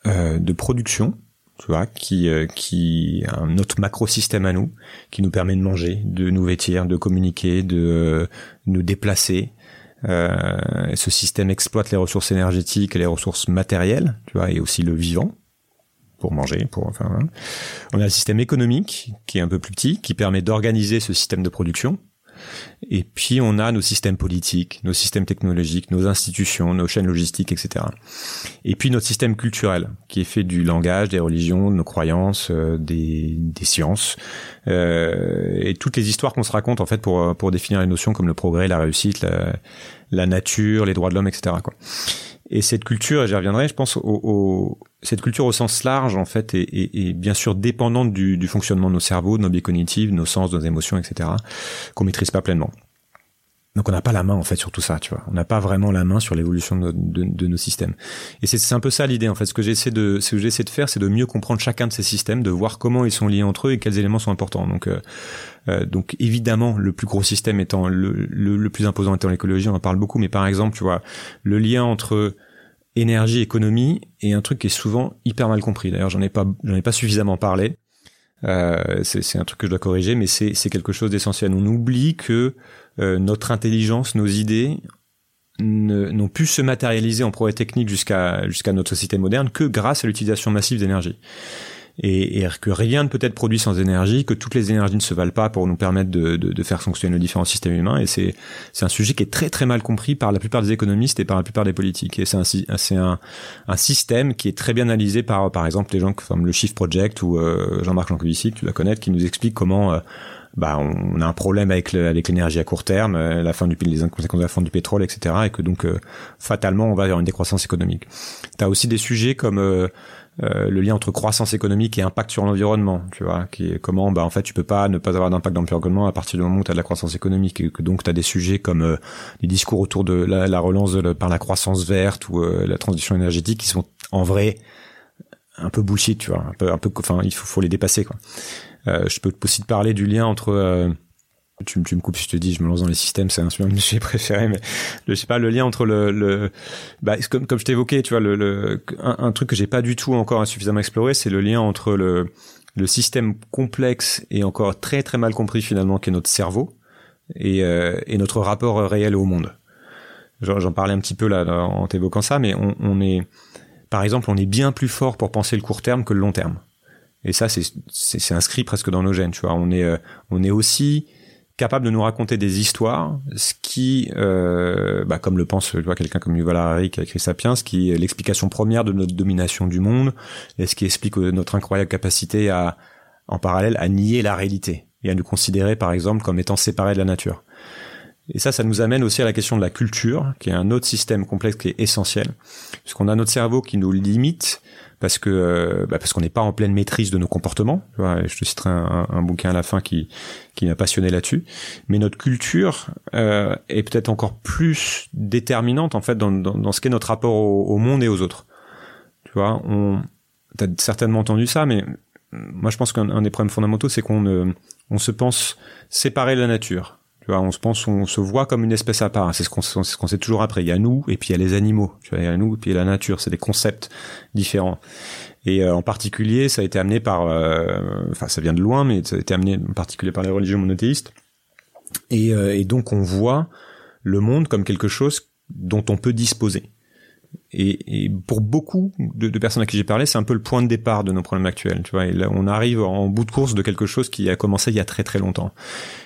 euh, de production tu vois, qui euh, qui un autre macro système à nous, qui nous permet de manger, de nous vêtir, de communiquer, de euh, nous déplacer. Euh, ce système exploite les ressources énergétiques et les ressources matérielles, tu vois, et aussi le vivant pour manger, pour enfin. On a le système économique qui est un peu plus petit, qui permet d'organiser ce système de production et puis on a nos systèmes politiques, nos systèmes technologiques, nos institutions, nos chaînes logistiques, etc. Et puis notre système culturel, qui est fait du langage, des religions, de nos croyances, euh, des, sciences, euh, et toutes les histoires qu'on se raconte en fait pour, pour définir les notions comme le progrès, la réussite, la, nature, les droits de l'homme, etc. Et cette culture, et j'y reviendrai, je pense, au, cette culture au sens large, en fait, est bien sûr dépendante du, du, fonctionnement de nos cerveaux, de nos biais cognitifs, de nos sens, de nos émotions, etc., qu'on maîtrise pas pleinement. Donc on n'a pas la main en fait sur tout ça, tu vois. On n'a pas vraiment la main sur l'évolution de, nos systèmes. Et c'est un peu ça l'idée en fait. Ce que j'essaie de, ce que j'essaie de faire, c'est de mieux comprendre chacun de ces systèmes, de voir comment ils sont liés entre eux et quels éléments sont importants. Donc, euh, euh, donc évidemment, le plus gros système étant le, le, plus imposant étant l'écologie, on en parle beaucoup. Mais par exemple, tu vois, le lien entre énergie, économie est un truc qui est souvent hyper mal compris. D'ailleurs, j'en ai pas, j'en ai pas suffisamment parlé. Euh, c'est un truc que je dois corriger, mais c'est quelque chose d'essentiel. On oublie que notre intelligence, nos idées n'ont pu se matérialiser en progrès technique jusqu'à jusqu'à notre société moderne que grâce à l'utilisation massive d'énergie. Et, et, que rien ne peut être produit sans énergie, que toutes les énergies ne se valent pas pour nous permettre de, de, de faire fonctionner nos différents systèmes humains. Et c'est un sujet qui est très très mal compris par la plupart des économistes et par la plupart des politiques. Et c'est un un, un système qui est très bien analysé par par exemple les gens comme le Shift Project ou euh, Jean-Marc Jancovici, tu dois connaître, qui nous explique comment euh, bah, on a un problème avec avec l'énergie à court terme, euh, la fin du les conséquences de la fin du pétrole, etc. Et que donc euh, fatalement on va vers une décroissance économique. T'as aussi des sujets comme euh, le lien entre croissance économique et impact sur l'environnement, tu vois, qui est comment bah en fait tu peux pas ne pas avoir d'impact dans l'environnement à partir du moment où tu as de la croissance économique et que donc tu as des sujets comme les discours autour de la, relance par la croissance verte ou la transition énergétique qui sont en vrai un peu bullshit, tu vois, un peu un peu enfin il faut, faut les dépasser quoi. Euh, je peux aussi te parler du lien entre euh, tu, tu, me coupes si je te dis, je me lance dans les systèmes, c'est un sujets (laughs) préférés, mais je sais pas, le lien entre le, le bah, comme, comme je t'évoquais, tu vois, le, le un, un, truc que j'ai pas du tout encore suffisamment exploré, c'est le lien entre le, le système complexe et encore très très mal compris finalement qu'est notre cerveau et, euh, et notre rapport réel au monde. J'en parlais un petit peu là en t'évoquant ça, mais on, on est, par exemple, on est bien plus fort pour penser le court terme que le long terme. Et ça, c'est inscrit presque dans nos gènes. Tu vois, on est euh, on est aussi capable de nous raconter des histoires, ce qui, euh, bah, comme le pense quelqu'un comme Yuval Harari qui a écrit Sapiens, ce qui est l'explication première de notre domination du monde, et ce qui explique euh, notre incroyable capacité à, en parallèle, à nier la réalité et à nous considérer par exemple comme étant séparés de la nature. Et ça, ça nous amène aussi à la question de la culture, qui est un autre système complexe qui est essentiel, puisqu'on a notre cerveau qui nous limite parce que euh, bah parce qu'on n'est pas en pleine maîtrise de nos comportements. je te citerai un, bouquin à la fin qui m'a passionné là-dessus. Mais notre culture euh, est peut-être encore plus déterminante en fait dans, dans, ce qu'est notre rapport au, monde et aux autres. Tu vois, t'as certainement entendu ça, mais moi je pense qu'un des problèmes fondamentaux c'est qu'on on se pense séparé de la nature. On se pense, on se voit comme une espèce à part. C'est ce qu'on ce qu'on sait toujours après. Il y a nous et puis il y a les animaux. Il y a nous et puis il y a la nature. C'est des concepts différents. Et euh, en particulier, ça a été amené par, euh, enfin, ça vient de loin, mais ça a été amené en particulier par les religions monothéistes. Et, euh, et donc, on voit le monde comme quelque chose dont on peut disposer. Et, et, pour beaucoup de, de personnes à qui j'ai parlé, c'est un peu le point de départ de nos problèmes actuels. Tu vois, et là, on arrive en bout de course de quelque chose qui a commencé il y a très très longtemps.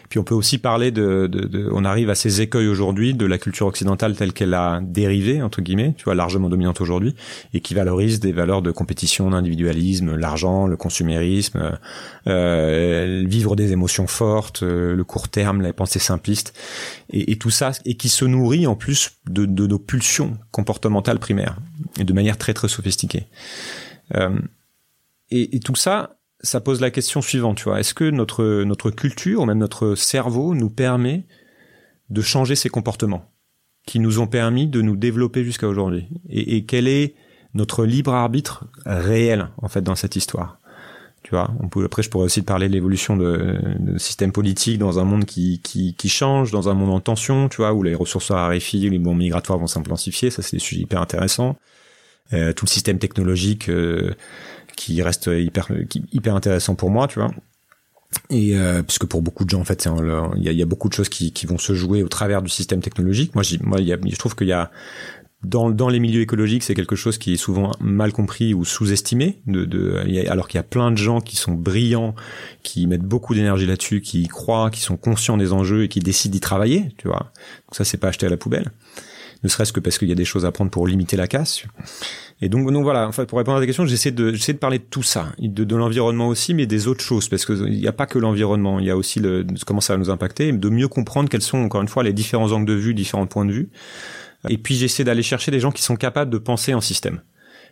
Puis on peut aussi parler de, de, de on arrive à ces écueils aujourd'hui de la culture occidentale telle qu'elle a dérivé entre guillemets, tu vois, largement dominante aujourd'hui, et qui valorise des valeurs de compétition, d'individualisme, l'argent, le consumérisme, euh, vivre des émotions fortes, euh, le court terme, les pensées simplistes, et, et, tout ça, et qui se nourrit en plus de, de nos pulsions comportementales primaires, et de manière très très sophistiquée. Euh, et, tout ça, ça pose la question suivante, tu vois. Est-ce que notre, notre culture, ou même notre cerveau, nous permet de changer ces comportements qui nous ont permis de nous développer jusqu'à aujourd'hui? Et, et, quel est notre libre arbitre réel, en fait, dans cette histoire? Tu vois, après, je pourrais aussi te parler de l'évolution de, de système politique dans un monde qui, qui, change, dans un monde en tension, tu vois, où les ressources raréfient, les mouvements migratoires vont s'intensifier, ça c'est des sujets hyper intéressants. Euh, tout le système technologique euh, qui reste hyper hyper intéressant pour moi, tu vois. Et euh, puisque pour beaucoup de gens en fait, il y a, beaucoup de choses qui, qui vont se jouer au travers du système technologique. Moi, moi, je trouve qu'il y a dans, dans les milieux écologiques, c'est quelque chose qui est souvent mal compris ou sous-estimé. De, de, alors qu'il y a plein de gens qui sont brillants, qui mettent beaucoup d'énergie là-dessus, qui y croient, qui sont conscients des enjeux et qui décident d'y travailler. Tu vois. Donc ça, c'est pas acheté à la poubelle. Ne serait-ce que parce qu'il y a des choses à prendre pour limiter la casse. Et donc, donc voilà, en fait, pour répondre à ta question, j'essaie de, j'essaie de parler de tout ça, de, de l'environnement aussi, mais des autres choses, parce qu'il n'y a pas que l'environnement, il y a aussi le, comment ça va nous impacter, de mieux comprendre quels sont, encore une fois, les différents angles de vue, différents points de vue. Et puis, j'essaie d'aller chercher des gens qui sont capables de penser en système,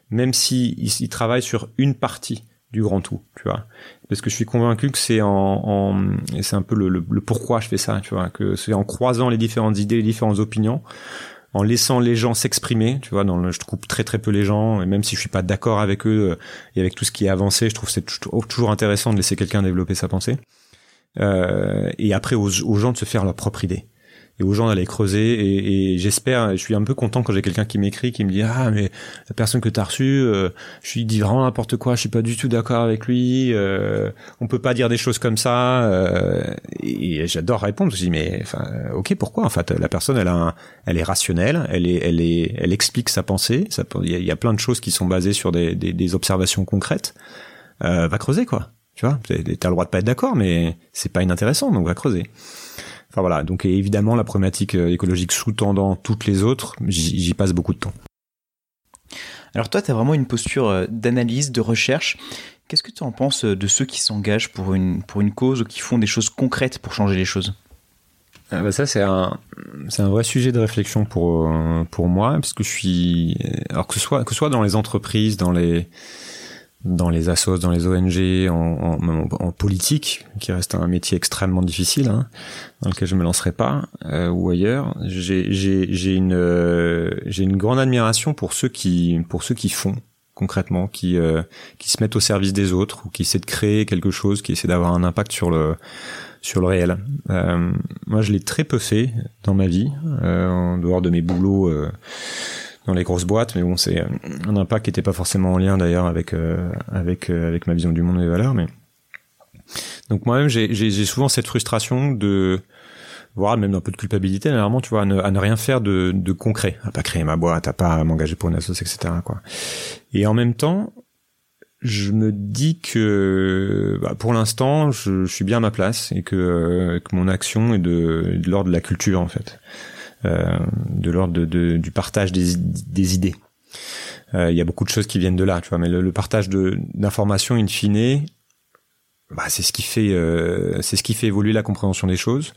même si travaillent sur une partie du grand tout, tu vois. Parce que je suis convaincu que c'est en, en c'est un peu le, le, le, pourquoi je fais ça, tu vois, que c'est en croisant les différentes idées, les différentes opinions, en laissant les gens s'exprimer. Tu vois, dans le, je coupe très très peu les gens, et même si je suis pas d'accord avec eux euh, et avec tout ce qui est avancé, je trouve c'est toujours intéressant de laisser quelqu'un développer sa pensée. Euh, et après aux, gens de se faire leur propre idée et aux gens d'aller creuser. Et, et j'espère je suis un peu content quand j'ai quelqu'un qui m'écrit qui me dit ah mais la personne que t'as reçue euh, je lui dis vraiment n'importe quoi je suis pas du tout d'accord avec lui euh, on peut pas dire des choses comme ça euh, et j'adore répondre. Je dis mais enfin ok pourquoi en fait la personne elle a un, elle est rationnelle elle est elle est elle explique sa pensée il y, y, a plein de choses qui sont basées sur des, des, des observations concrètes euh, va creuser quoi. Tu vois t'as le droit de pas être d'accord mais c'est pas inintéressant donc va creuser Enfin voilà, donc évidemment la problématique euh, écologique sous-tendant toutes les autres, j'y passe beaucoup de temps.
Alors toi, tu as vraiment une posture euh, d'analyse, de recherche. Qu'est-ce que tu en penses euh, de ceux qui s'engagent pour une, pour une cause ou qui font des choses concrètes pour changer les choses?
Ah bah ça c'est un c'est un vrai sujet de réflexion pour pour moi parce que je suis alors que ce soit que ce soit dans les entreprises dans les dans les assos, dans les ONG, en, en, en, politique, qui reste un métier extrêmement difficile, hein, dans lequel je me lancerai pas, euh, ou ailleurs. J'ai une euh, une grande admiration pour ceux qui pour ceux qui font concrètement, qui euh, qui se mettent au service des autres ou qui essaient de créer quelque chose, qui essaient d'avoir un impact sur le sur le réel. Euh, moi, je l'ai très peu fait dans ma vie, en dehors de mes boulots dans les grosses boîtes, mais bon, c'est un impact qui n'était pas forcément en lien d'ailleurs avec euh, avec euh, avec ma vision du monde et des valeurs. Mais donc moi-même, j'ai souvent cette frustration de voire même un peu de culpabilité, normalement, tu vois, à ne, rien faire de, de concret, à pas créer ma boîte, à pas m'engager pour une association, etc. Quoi. Et en même temps, je me dis que bah, pour l'instant, je, suis bien à ma place et que, que mon action est de, de l'ordre de la culture en fait. Euh, de l'ordre de, du partage des, des idées. Euh, il y a beaucoup de choses qui viennent de là, tu vois, mais le, partage d'informations in fine, bah, c'est ce qui fait, euh, c'est ce qui fait évoluer la compréhension des choses,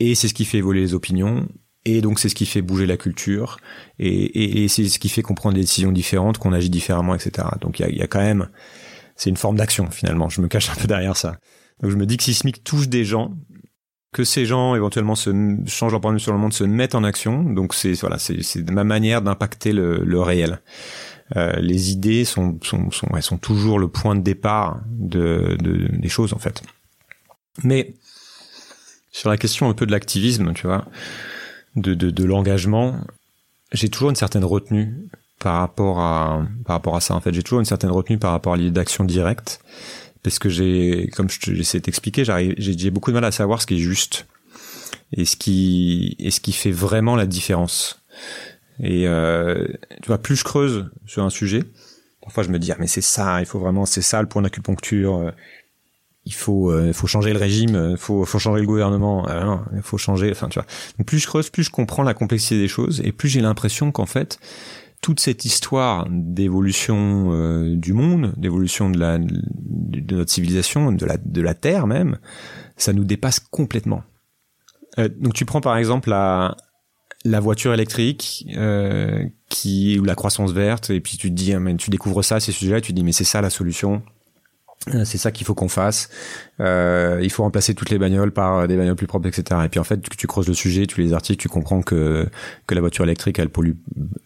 et c'est ce qui fait évoluer les opinions, et donc c'est ce qui fait bouger la culture, et, et, et c'est ce qui fait comprendre des décisions différentes, qu'on agit différemment, etc. Donc il y a, y a, quand même, c'est une forme d'action finalement. Je me cache un peu derrière ça. Donc je me dis que Sismic touche des gens, que ces gens éventuellement se changent leur point de vue sur le monde, se mettent en action. Donc c'est voilà, c'est ma manière d'impacter le, le, réel. Euh, les idées sont sont sont, elles sont toujours le point de départ de, de des choses en fait. Mais sur la question un peu de l'activisme, tu vois, de, de, de l'engagement, j'ai toujours une certaine retenue par rapport à par rapport à ça. En fait, j'ai toujours une certaine retenue par rapport à l'idée d'action directe, parce que j'ai, comme j'essaie d'expliquer, j'ai beaucoup de mal à savoir ce qui est juste et ce qui et ce qui fait vraiment la différence. Et euh, tu vois, plus je creuse sur un sujet, parfois je me dis ah mais c'est ça, il faut vraiment c'est ça le point d'acupuncture. Euh, il faut euh, faut changer le régime, il faut faut changer le gouvernement, il faut changer. Enfin tu vois. Donc plus je creuse, plus je comprends la complexité des choses et plus j'ai l'impression qu'en fait toute cette histoire d'évolution euh, du monde, d'évolution de, la, de notre civilisation, de la, de la Terre même, ça nous dépasse complètement. Euh, donc tu prends par exemple la, la voiture électrique euh, qui ou la croissance verte et puis tu te dis, hein, tu découvres ça, ces sujets-là, tu te dis mais c'est ça la solution. Euh, c'est ça qu'il faut qu'on fasse. Euh, il faut remplacer toutes les bagnoles par euh, des bagnoles plus propres, etc. Et puis en fait, tu, creuses le sujet, tu les articles, tu comprends que que la voiture électrique, elle pollue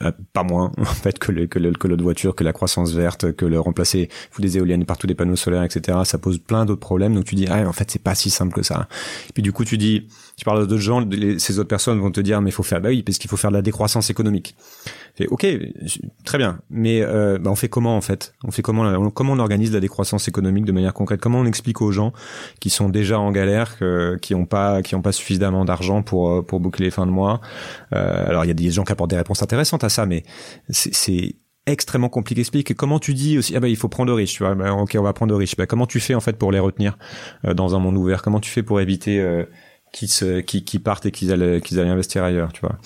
euh, pas moins (laughs) en fait que le, que l'autre voiture, que la croissance verte, que le remplacer, faut des éoliennes partout, des panneaux solaires, etc. Ça pose plein d'autres problèmes. Donc tu dis, ah, en fait, c'est pas si simple que ça. Et puis du coup, tu dis, tu parles d'autres gens, ces autres personnes vont te dire, mais il faut faire, bah oui, parce qu'il faut faire de la décroissance économique. Ok, très bien, mais euh, bah on fait comment en fait? On fait comment Comment on organise la décroissance économique de manière concrète? Comment on explique aux gens qui sont déjà en galère, qui ont pas, suffisamment d'argent pour euh, boucler les fins de mois? Euh, Alors il y a des gens qui apportent des réponses intéressantes à ça, mais c'est extrêmement compliqué à expliquer. Comment tu dis aussi ah bah il faut prendre de riches, tu vois bah, Ok, on va prendre de riches. Bah, comment tu fais en fait pour les retenir dans un monde ouvert? Comment tu fais pour éviter qu'ils se, qui, qui partent et qu'ils allaient qu'ils allaient investir ailleurs, tu vois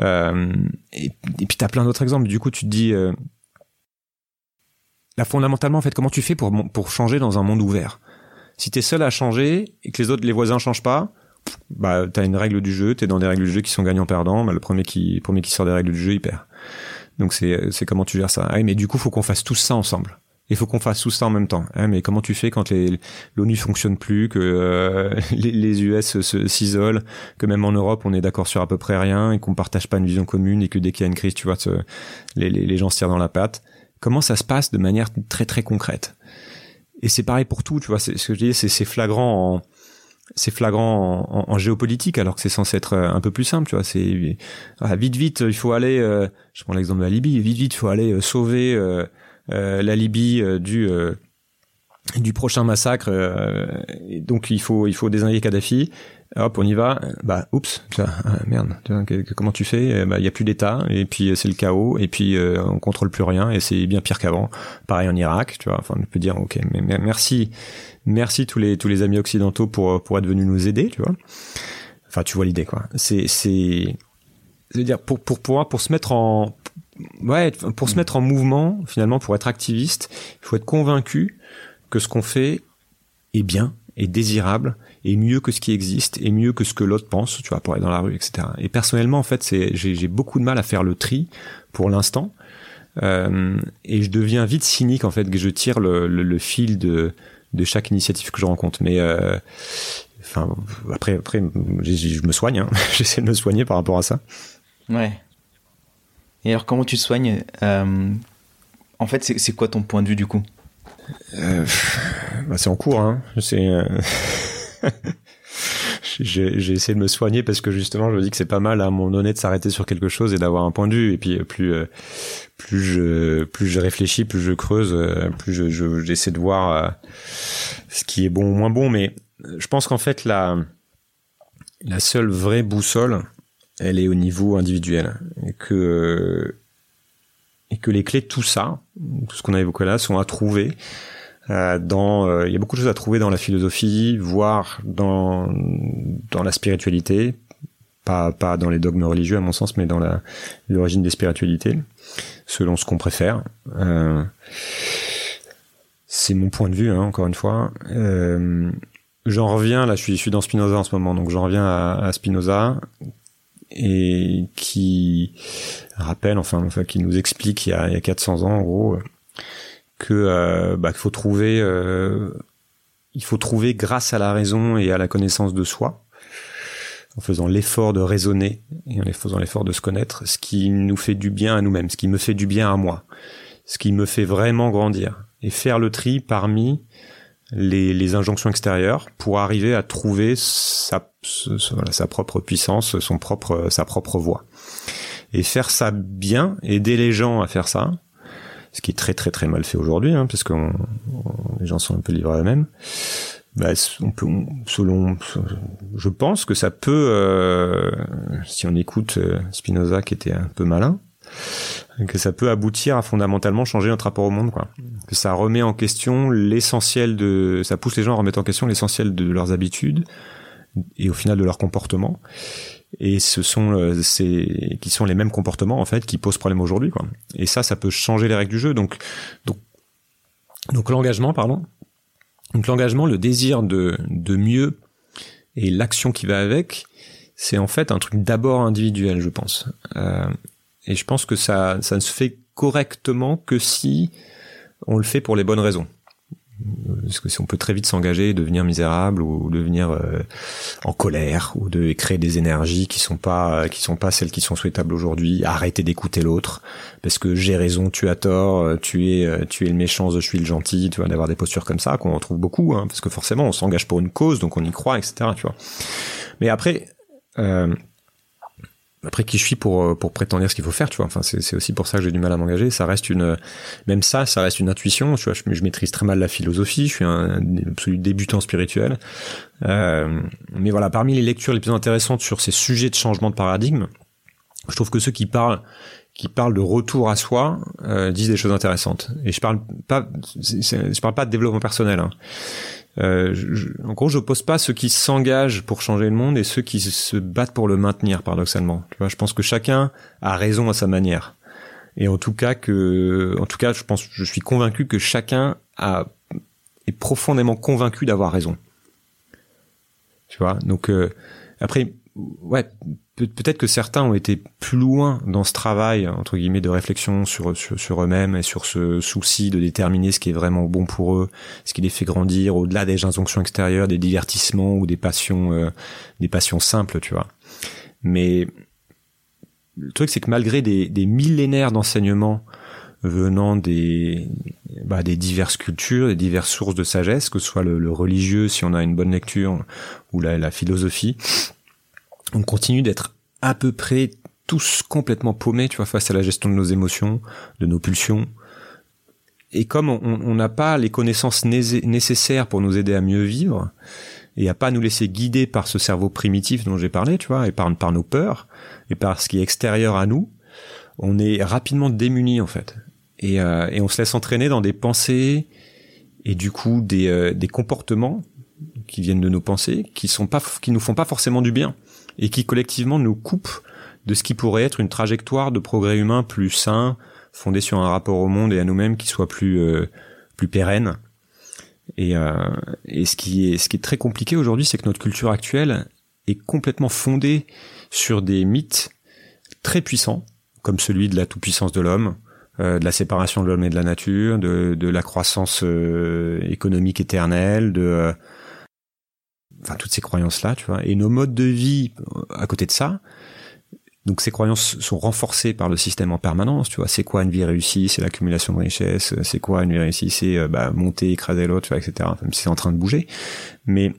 euh, Et, et puis t'as plein d'autres exemples. Du coup, tu te dis là fondamentalement en fait comment tu fais pour pour changer dans un monde ouvert? Si t'es seul à changer et que les autres, les voisins changent pas, bah t'as une règle du jeu, t'es dans des règles du jeu qui sont gagnants-perdants. Bah, le premier qui, premier qui sort des règles du jeu, il perd. Donc c'est, c'est comment tu gères ça. Ah, mais du coup, faut qu'on fasse tout ça ensemble. Il faut qu'on fasse tout ça en même temps. Ah, mais comment tu fais quand l'ONU fonctionne plus, que euh, (laughs) les, les, US s'isolent, que même en Europe on est d'accord sur à peu près rien et qu'on partage pas une vision commune et que dès qu'il y a une crise, tu vois, les, les, gens se tirent dans la patte. Comment ça se passe de manière très très concrète? Et c'est pareil pour tout, tu vois. Ce que je dis, c'est flagrant en c'est flagrant en, en, géopolitique alors que c'est censé être euh, un peu plus simple, tu vois. C'est ah, vite vite, il faut aller. Euh, je prends l'exemple de la Libye. Vite vite, il faut aller euh, sauver euh, la Libye du du prochain massacre. donc il faut il faut désigner Kadhafi hop, on y va. Bah, oups, ah, merde. comment tu fais? Bah, il y a plus d'État et puis euh, c'est le chaos et puis euh, on contrôle plus rien et c'est bien pire qu'avant. Pareil en Irak, tu vois. Enfin, on peut dire, ok, mais merci, merci tous les tous les amis occidentaux pour pour être venus nous aider, tu vois. Enfin, tu vois l'idée, quoi. C'est c'est cest dire pour pour pouvoir pour se mettre en ouais pour se mettre en mouvement finalement pour être activiste, il faut être convaincu que ce qu'on fait est bien, est désirable est mieux que ce qui existe, et mieux que ce que l'autre pense, tu vois, pour aller dans la rue, etc. Et personnellement, en fait, c'est j'ai beaucoup de mal à faire le tri pour l'instant, euh, et je deviens vite cynique en fait que je tire le, le, le fil de de chaque initiative que je rencontre. Mais euh, enfin, après, après, je me soigne. Hein. (laughs) J'essaie de me soigner par rapport à ça.
Ouais. Et alors, comment tu te soignes euh, En fait, c'est quoi ton point de vue du coup?
Euh, bah, C'est en cours. Hein. Euh, (laughs) j'ai essayé de me soigner parce que justement, je me dis que c'est pas mal à mon donné de s'arrêter sur quelque chose et d'avoir un point de vue. Et puis plus plus je plus je réfléchis, plus je creuse, plus je j'essaie de voir ce qui est bon ou moins bon. Mais je pense qu'en fait la la seule vraie boussole, elle est au niveau individuel et que les clés de tout ça, tout ce qu'on a évoqué là, sont à trouver euh, dans, euh, il y a beaucoup de choses à trouver dans la philosophie, voire dans la spiritualité, pas dans les dogmes religieux à mon sens, mais dans l'origine des spiritualités, selon ce qu'on préfère. Euh, c'est mon point de vue, hein, encore une fois. J'en reviens, là, je suis, dans Spinoza en ce moment, donc j'en reviens à, Spinoza et qui rappelle, enfin, enfin, qui nous explique il y a, il y a 400 ans, en gros, que euh, bah, qu'il faut trouver, euh, il faut trouver grâce à la raison et à la connaissance de soi, en faisant l'effort de raisonner et en faisant l'effort de se connaître, ce qui nous fait du bien à nous-mêmes, ce qui me fait du bien à moi, ce qui me fait vraiment grandir, et faire le tri parmi les, les injonctions extérieures pour arriver à trouver sa, sa propre puissance, son propre, sa propre voie. Et faire ça bien, aider les gens à faire ça, ce qui est très très très mal fait aujourd'hui, hein, parce que les gens sont un peu livrés à eux-mêmes. Bah, on peut, selon, je pense que ça peut, euh, si on écoute euh, Spinoza qui était un peu malin, que ça peut aboutir à fondamentalement changer notre rapport au monde. Que ça remet en question l'essentiel de, ça pousse les gens à remettre en question l'essentiel de leurs habitudes et au final de leur comportement. Et ce sont euh, ces qui sont les mêmes comportements en fait qui posent problème aujourd'hui. Et ça, ça peut changer les règles du jeu. Donc, donc, donc l'engagement, pardon. Donc l'engagement, le désir de de mieux et l'action qui va avec, c'est en fait un truc d'abord individuel, je pense. Euh, et je pense que ça, ça ne se fait correctement que si on le fait pour les bonnes raisons. Parce que si on peut très vite s'engager, devenir misérable ou devenir euh, en colère ou de créer des énergies qui sont pas qui sont pas celles qui sont souhaitables aujourd'hui, arrêter d'écouter l'autre parce que j'ai raison, tu as tort, tu es tu es le méchant, je suis le gentil, tu vois d'avoir des postures comme ça qu'on retrouve beaucoup hein, parce que forcément on s'engage pour une cause donc on y croit etc. Tu vois. Mais après euh, après qui je suis pour euh, pour prétendre ce qu'il faut faire tu vois. Enfin c'est aussi pour ça que j'ai du mal à m'engager. Ça reste une même ça ça reste une intuition tu vois. Je, maîtrise très mal la philosophie. Je suis un, absolu débutant spirituel. Euh, mais voilà parmi les lectures les plus intéressantes sur ces sujets de changement de paradigme je trouve que ceux qui parlent qui parlent de retour à soi euh, disent des choses intéressantes. Et je parle pas je parle pas de développement personnel hein. Euh, je, en gros, je pose pas ceux qui s'engagent pour changer le monde et ceux qui se battent pour le maintenir, paradoxalement. Tu vois, je pense que chacun a raison à sa manière. Et en tout cas que, en tout cas, je pense, je suis convaincu que chacun a est profondément convaincu d'avoir raison. Tu vois, donc euh, après, ouais, peut-être que certains ont été plus loin dans ce travail entre guillemets de réflexion sur sur, eux-mêmes et sur ce souci de déterminer ce qui est vraiment bon pour eux, ce qui les fait grandir au-delà des injonctions extérieures, des divertissements ou des passions euh, des passions simples, tu vois. Mais le truc c'est que malgré des, millénaires d'enseignement venant des bah, des diverses cultures, des diverses sources de sagesse, que ce soit le, religieux si on a une bonne lecture ou la philosophie, on continue d'être à peu près tous complètement paumés, tu vois, face à la gestion de nos émotions, de nos pulsions. Et comme on n'a pas les connaissances nécessaires pour nous aider à mieux vivre, et à pas nous laisser guider par ce cerveau primitif dont j'ai parlé, tu vois, et par, nos peurs, et par ce qui est extérieur à nous, on est rapidement démunis en fait. Et, euh, on se laisse entraîner dans des pensées et du coup des, euh, des comportements qui viennent de nos pensées, qui sont pas, qui nous font pas forcément du bien et qui collectivement nous coupe de ce qui pourrait être une trajectoire de progrès humain plus sain, fondé sur un rapport au monde et à nous-mêmes qui soit plus euh, plus pérenne. Et, euh, et ce qui est ce qui est très compliqué aujourd'hui, c'est que notre culture actuelle est complètement fondée sur des mythes très puissants, comme celui de la toute-puissance de l'homme, euh, de la séparation de l'homme et de la nature, de, de la croissance euh, économique éternelle, de euh, enfin toutes ces croyances là, tu vois. Et nos modes de vie euh, à côté de ça, donc ces croyances sont renforcées par le système en permanence, tu vois. C'est quoi une vie réussie? C'est l'accumulation de richesses. C'est quoi une vie réussie? C'est euh, bah, monter, écraser l'autre, tu vois, etc. Même c'est en train de bouger. Mais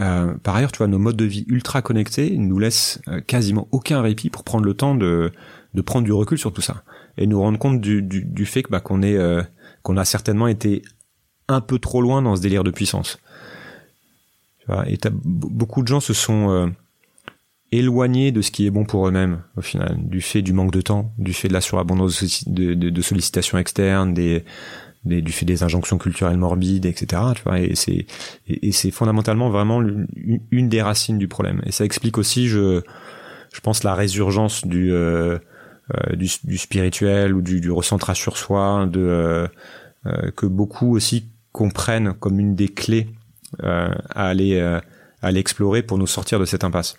euh, par ailleurs, tu vois, nos modes de vie ultra connectés nous laissent quasiment aucun répit pour prendre le temps de, de prendre du recul sur tout ça et nous rendre compte du, du, du fait que bah, qu'on est qu'on a certainement été un peu trop loin dans ce délire de puissance. Et beaucoup de gens se sont euh, éloignés de ce qui est bon pour eux-mêmes, au final, du fait du manque de temps, du fait de la surabondance de, sollicitations externes, des, du fait des injonctions culturelles morbides, etc. Tu vois, et c'est et, c'est fondamentalement vraiment une, des racines du problème. Et ça explique aussi, je je pense, la résurgence du euh, euh, du, spirituel ou du, du recentrage sur soi, de que beaucoup aussi qu'on prenne comme une des clés à aller à aller explorer pour nous sortir de cette impasse.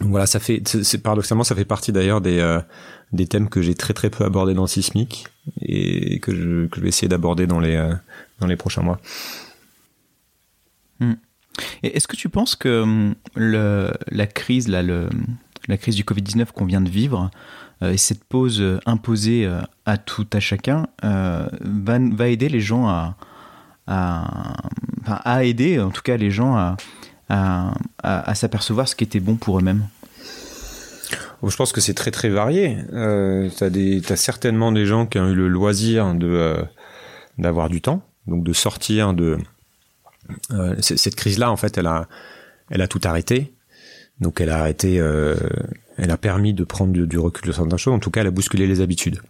Voilà, ça fait, paradoxalement, ça fait partie d'ailleurs des des thèmes que j'ai très très peu abordés dans Sismic et que je, vais essayer d'aborder dans les dans les prochains mois.
Hmm. Est-ce que tu penses que hum, la crise, là, la crise du Covid-19 qu'on vient de vivre, euh, et cette pause euh, imposée euh, à tout à chacun, va, va, aider les gens à, à, à, aider en tout cas les gens à, à, s'apercevoir ce qui était bon pour eux-mêmes
Je pense que c'est très très varié. Euh, tu as, certainement des gens qui ont eu le loisir de d'avoir du temps, donc de sortir de euh, cette crise-là, en fait, elle a, elle a tout arrêté. Donc, elle a arrêté, euh, elle a permis de prendre du, recul sur certaines choses. En tout cas, elle a bousculé les habitudes.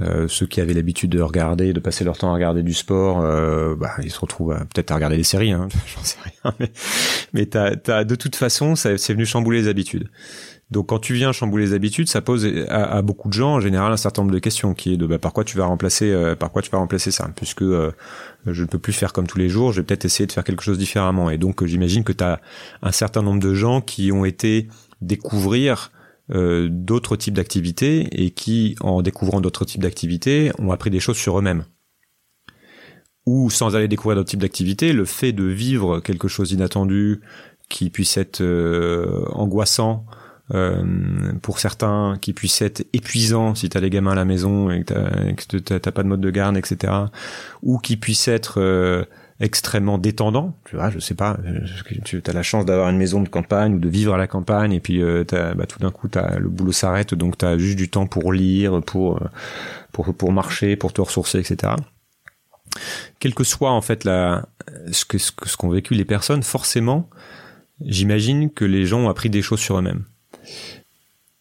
Euh, ceux qui avaient l'habitude de regarder, de passer leur temps à regarder du sport, euh, bah, ils se retrouvent peut-être à regarder des séries, hein, (laughs) j'en sais rien. Mais, mais t'as, t'as, de toute façon, c'est venu chambouler les habitudes. Donc quand tu viens chambouler les habitudes, ça pose à, beaucoup de gens en général un certain nombre de questions qui est de bah, par quoi tu vas remplacer euh, par quoi tu vas remplacer ça? Puisque euh, je ne peux plus faire comme tous les jours, je vais peut-être essayer de faire quelque chose différemment et donc j'imagine que tu as un certain nombre de gens qui ont été découvrir euh, d'autres types d'activités et qui en découvrant d'autres types d'activités ont appris des choses sur eux-mêmes. Ou sans aller découvrir d'autres types d'activités, le fait de vivre quelque chose d'inattendu qui puisse être angoissant euh, pour certains qui puissent être épuisants si t'as les gamins à la maison et que t'as pas de mode de garde, etc. Ou qui puissent être euh, extrêmement détendants. Tu vois, je sais pas, euh, tu as la chance d'avoir une maison de campagne ou de vivre à la campagne et puis euh, bah, tout d'un coup as, le boulot s'arrête donc tu as juste du temps pour lire, pour pour pour marcher, pour te ressourcer, etc. Quel que soit en fait la ce que ce qu'ont vécu les personnes, forcément, j'imagine que les gens ont appris des choses sur eux-mêmes.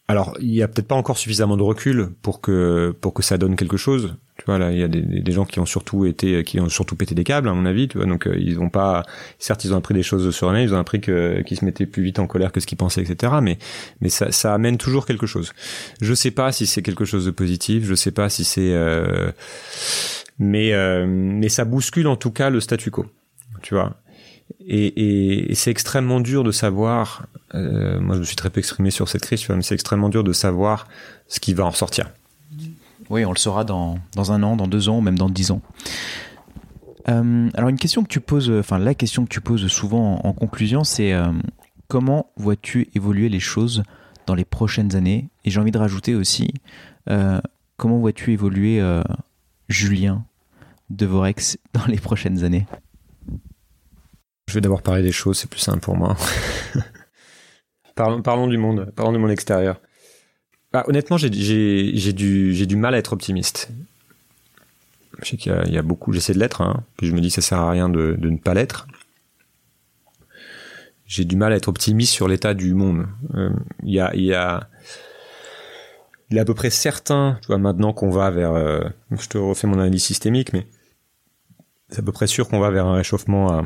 Alors, il y a peut-être pas encore suffisamment de recul pour que pour que ça donne quelque chose. Tu vois là, il y a des, gens qui ont surtout été qui ont surtout pété des câbles à mon avis. Tu vois, donc euh, ils ont pas. Certes, ils ont appris des choses sur eux-mêmes. Ils ont appris que qu'ils se mettaient plus vite en colère que ce qu'ils pensaient, etc. Mais mais ça ça amène toujours quelque chose. Je sais pas si c'est quelque chose de positif. Je sais pas si c'est. Euh, mais euh, mais ça bouscule en tout cas le statu quo. Tu vois. Et, c'est extrêmement dur de savoir. Euh, moi, je me suis très peu exprimé sur cette crise, mais c'est extrêmement dur de savoir ce qui va en sortir.
Oui, on le saura dans, un an, dans deux ans, même dans dix ans. Euh, alors, une question que tu poses, enfin, la question que tu poses souvent en, conclusion, c'est euh, comment vois-tu évoluer les choses dans les prochaines années? Et j'ai envie de rajouter aussi, comment vois-tu évoluer Julien de Vorex dans les prochaines années?
Je vais d'abord parler des choses, c'est plus simple pour moi. (laughs) parlons, du monde, parlons du monde extérieur. Bah, honnêtement, j'ai du, mal à être optimiste. Je sais qu'il y, a beaucoup, j'essaie de l'être, hein, puis je me dis que ça sert à rien de, ne pas l'être. J'ai du mal à être optimiste sur l'état du monde. Euh, il y a, il est à peu près certain, tu vois, maintenant qu'on va vers, euh, je te refais mon analyse systémique, mais c'est à peu près sûr qu'on va vers un réchauffement à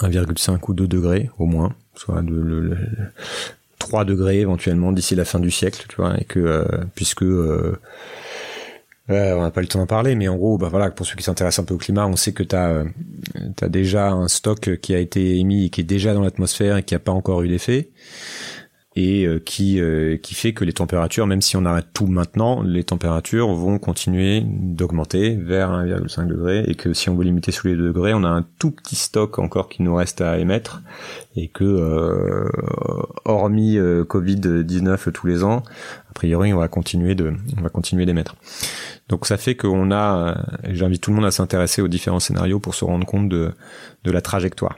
1,5 ou 2 degrés au moins, soit de, le, 3 degrés éventuellement d'ici la fin du siècle, tu vois, et que euh, puisque euh, on n'a pas le temps d'en parler, mais en gros, bah voilà, pour ceux qui s'intéressent un peu au climat, on sait que tu as, as, déjà un stock qui a été émis et qui est déjà dans l'atmosphère et qui n'a pas encore eu d'effet et euh, qui euh, qui fait que les températures, même si on arrête tout maintenant, les températures vont continuer d'augmenter vers 1,5 degré et que si on veut limiter sous les 2 degrés, on a un tout petit stock encore qui nous reste à émettre et que euh, hormis Covid 19 tous les ans, a priori on va continuer de on va continuer d'émettre. Donc ça fait qu'on a, j'invite tout le monde à s'intéresser aux différents scénarios pour se rendre compte de de la trajectoire.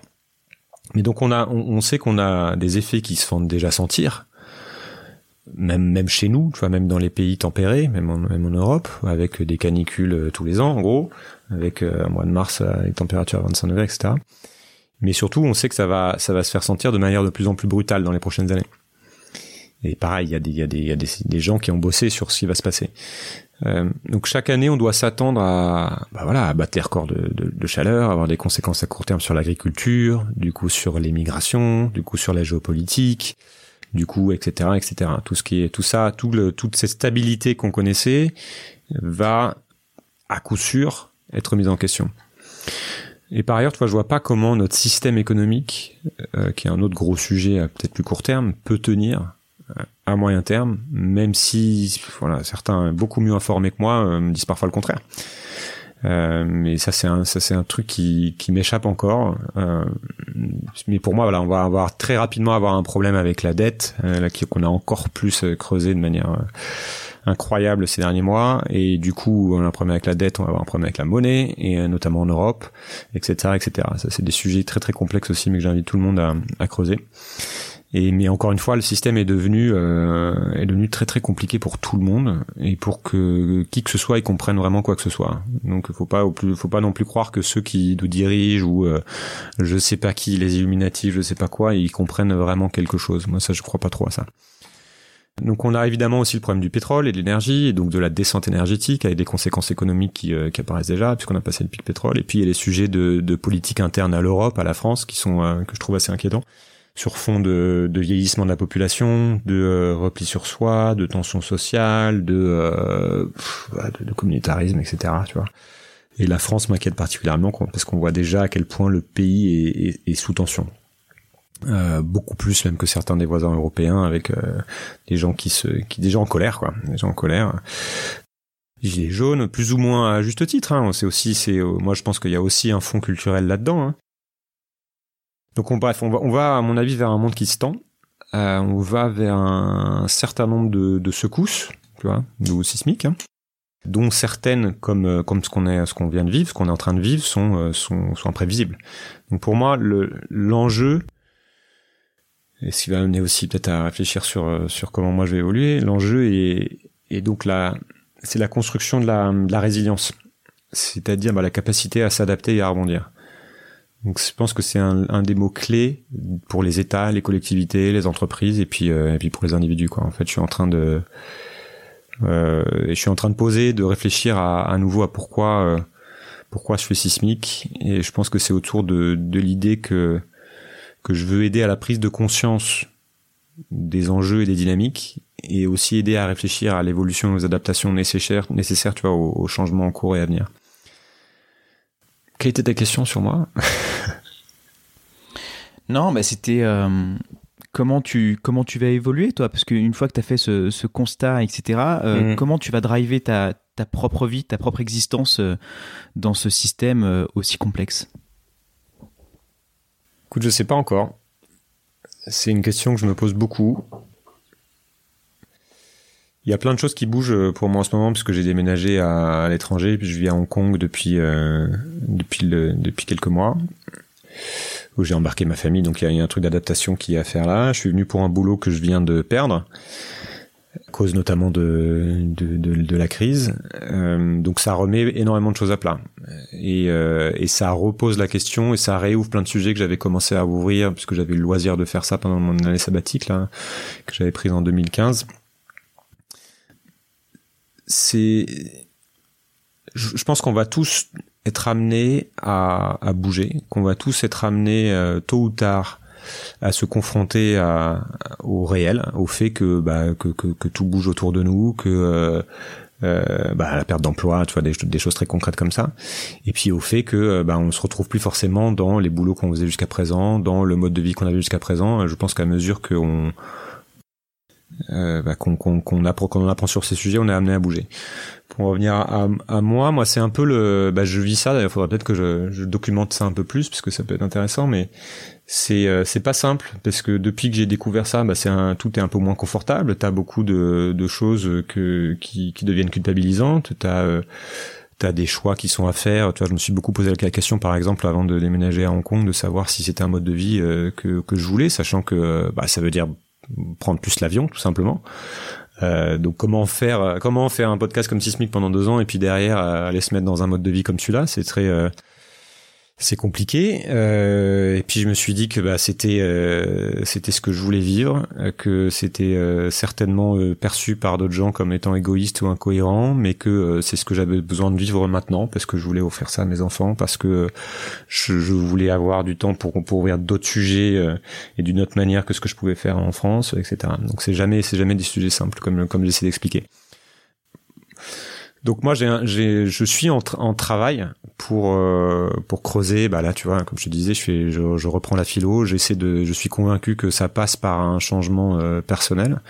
Mais donc on a, on, sait qu'on a des effets qui se font déjà sentir, même même chez nous, tu vois, même dans les pays tempérés, même en, même en Europe, avec des canicules euh, tous les ans en gros, avec euh, un mois de mars avec euh, températures à 25 degrés, etc. Mais surtout, on sait que ça va ça va se faire sentir de manière de plus en plus brutale dans les prochaines années. Et pareil, il y a des y a des y a des gens qui ont bossé sur ce qui va se passer. Euh, donc chaque année, on doit s'attendre à, bah voilà, à battre les records de, de, de, chaleur, avoir des conséquences à court terme sur l'agriculture, du coup sur les migrations, du coup sur la géopolitique, du coup, etc., etc. Tout ce qui est, tout ça, tout le, toute cette stabilité qu'on connaissait va à coup sûr être mise en question. Et par ailleurs, tu vois, je vois pas comment notre système économique, euh, qui est un autre gros sujet à peut-être plus court terme, peut tenir à moyen terme, même si voilà, certains beaucoup mieux informés que moi euh, me disent parfois le contraire. Euh, mais ça c'est un ça c'est un truc qui, qui m'échappe encore. Euh, mais pour moi voilà on va avoir très rapidement avoir un problème avec la dette euh, qu'on a encore plus creusé de manière incroyable ces derniers mois et du coup on a un problème avec la dette on va avoir un problème avec la monnaie et notamment en Europe etc etc ça c'est des sujets très très complexes aussi mais que j'invite tout le monde à, à creuser et mais encore une fois, le système est devenu euh, est devenu très très compliqué pour tout le monde et pour que qui que ce soit ils comprennent vraiment quoi que ce soit. Donc faut pas faut pas non plus croire que ceux qui nous dirigent ou euh, je sais pas qui les Illuminati, je sais pas quoi, ils comprennent vraiment quelque chose. Moi ça je crois pas trop à ça. Donc on a évidemment aussi le problème du pétrole et de l'énergie, et donc de la descente énergétique avec des conséquences économiques qui, euh, qui apparaissent déjà, puisqu'on a passé le pic pétrole. Et puis il y a les sujets de, de politique interne à l'Europe, à la France, qui sont euh, que je trouve assez inquiétants sur fond de, de, vieillissement de la population, de euh, repli sur soi, de tension sociale, de, euh, de, communautarisme, etc. Tu vois. Et la France m'inquiète particulièrement parce qu'on voit déjà à quel point le pays est, est, sous tension. Euh, beaucoup plus même que certains des voisins européens avec euh, des gens qui se qui des gens en colère quoi des gens en colère gilets jaunes plus ou moins à juste titre hein. c'est aussi c'est moi je pense qu'il y a aussi un fond culturel là-dedans hein. Donc on, bref, on va, on va à mon avis vers un monde qui se tend. Euh, on va vers un certain nombre de, de secousses, tu vois, de sismiques, hein, dont certaines, comme euh, comme ce qu'on est, ce qu'on vient de vivre, ce qu'on est en train de vivre, sont euh, sont, sont imprévisibles. Donc pour moi, le l'enjeu et ce qui va amener aussi peut-être à réfléchir sur euh, sur comment moi je vais évoluer, l'enjeu est est donc la c'est la construction de la, de la résilience, c'est-à-dire bah, la capacité à s'adapter et à rebondir. Donc je pense que c'est un, un, des mots clés pour les États, les collectivités, les entreprises et puis euh, et puis pour les individus quoi. En fait, je suis en train de euh, je suis en train de poser, de réfléchir à, à nouveau à pourquoi euh, pourquoi je fais sismique et je pense que c'est autour de, de l'idée que que je veux aider à la prise de conscience des enjeux et des dynamiques et aussi aider à réfléchir à l'évolution aux adaptations nécessaires nécessaires tu vois aux, aux changements en cours et à venir. Quelle était ta question sur moi? (laughs)
Non, bah c'était euh, comment tu comment tu vas évoluer toi? Parce qu'une fois que tu as fait ce, ce, constat, etc., euh, mm. comment tu vas driver ta, ta, propre vie, ta propre existence euh, dans ce système euh, aussi complexe?
Écoute, je sais pas encore. C'est une question que je me pose beaucoup. Il y a plein de choses qui bougent euh, pour moi en ce moment puisque j'ai déménagé à, l'étranger puis je vis à Hong Kong depuis euh, depuis le, depuis quelques mois où j'ai embarqué ma famille donc il y a un truc d'adaptation qui est à faire là. Je suis venu pour un boulot que je viens de perdre à cause notamment de de, de, de la crise. Euh, donc ça remet énormément de choses à plat et, euh, et ça repose la question et ça réouvre plein de sujets que j'avais commencé à ouvrir puisque j'avais eu le loisir de faire ça pendant mon année sabbatique là que j'avais prise en 2015 c'est, je, pense qu'on va tous être amenés à, bouger, qu'on va tous être amenés euh, tôt ou tard à se confronter au réel, au fait que, bah, que, tout bouge autour de nous, que euh, euh, bah, la perte d'emploi, tu vois, des, choses très concrètes comme ça. Et puis au fait que bah, on se retrouve plus forcément dans les boulots qu'on faisait jusqu'à présent, dans le mode de vie qu'on avait jusqu'à présent. Je pense qu'à mesure qu'on euh, bah, qu'on qu'on apprend, qu'on apprend sur ces sujets, on est amené à bouger. Pour revenir à, à moi, moi c'est un peu le, bah, je vis ça. Il faudrait peut-être que je, je, documente ça un peu plus parce que ça peut être intéressant, mais c'est euh, c'est pas simple parce que depuis que j'ai découvert ça, bah, c'est un tout est un peu moins confortable. T'as beaucoup de, de choses que qui, qui deviennent culpabilisantes. T'as euh, t'as des choix qui sont à faire. Tu vois, je me suis beaucoup posé la question, par exemple, avant de déménager à Hong Kong, de savoir si c'était un mode de vie euh, que, que je voulais, sachant que bah, ça veut dire prendre plus l'avion tout simplement. Euh, donc comment faire comment faire un podcast comme Sismic pendant deux ans et puis derrière euh, aller se mettre dans un mode de vie comme celui-là, c'est très euh, c'est compliqué. Euh, et puis je me suis dit que bah, c'était euh, c'était ce que je voulais vivre, euh, que c'était euh, certainement perçu par d'autres gens comme étant égoïste ou incohérent, mais que c'est ce que j'avais besoin de vivre maintenant parce que je voulais offrir ça à mes enfants, parce que je, je voulais avoir du temps pour pour ouvrir d'autres sujets et d'une autre manière que ce que je pouvais faire en France, etc. Donc c'est jamais c'est jamais des sujets simples comme comme j'essaie d'expliquer. Donc moi, j'ai, j'ai, je suis en, tra- en travail pour euh, pour creuser. Bah là, tu vois, comme je te disais, je fais, je, reprends la philo. J'essaie de, je suis convaincu que ça passe par un changement euh, personnel.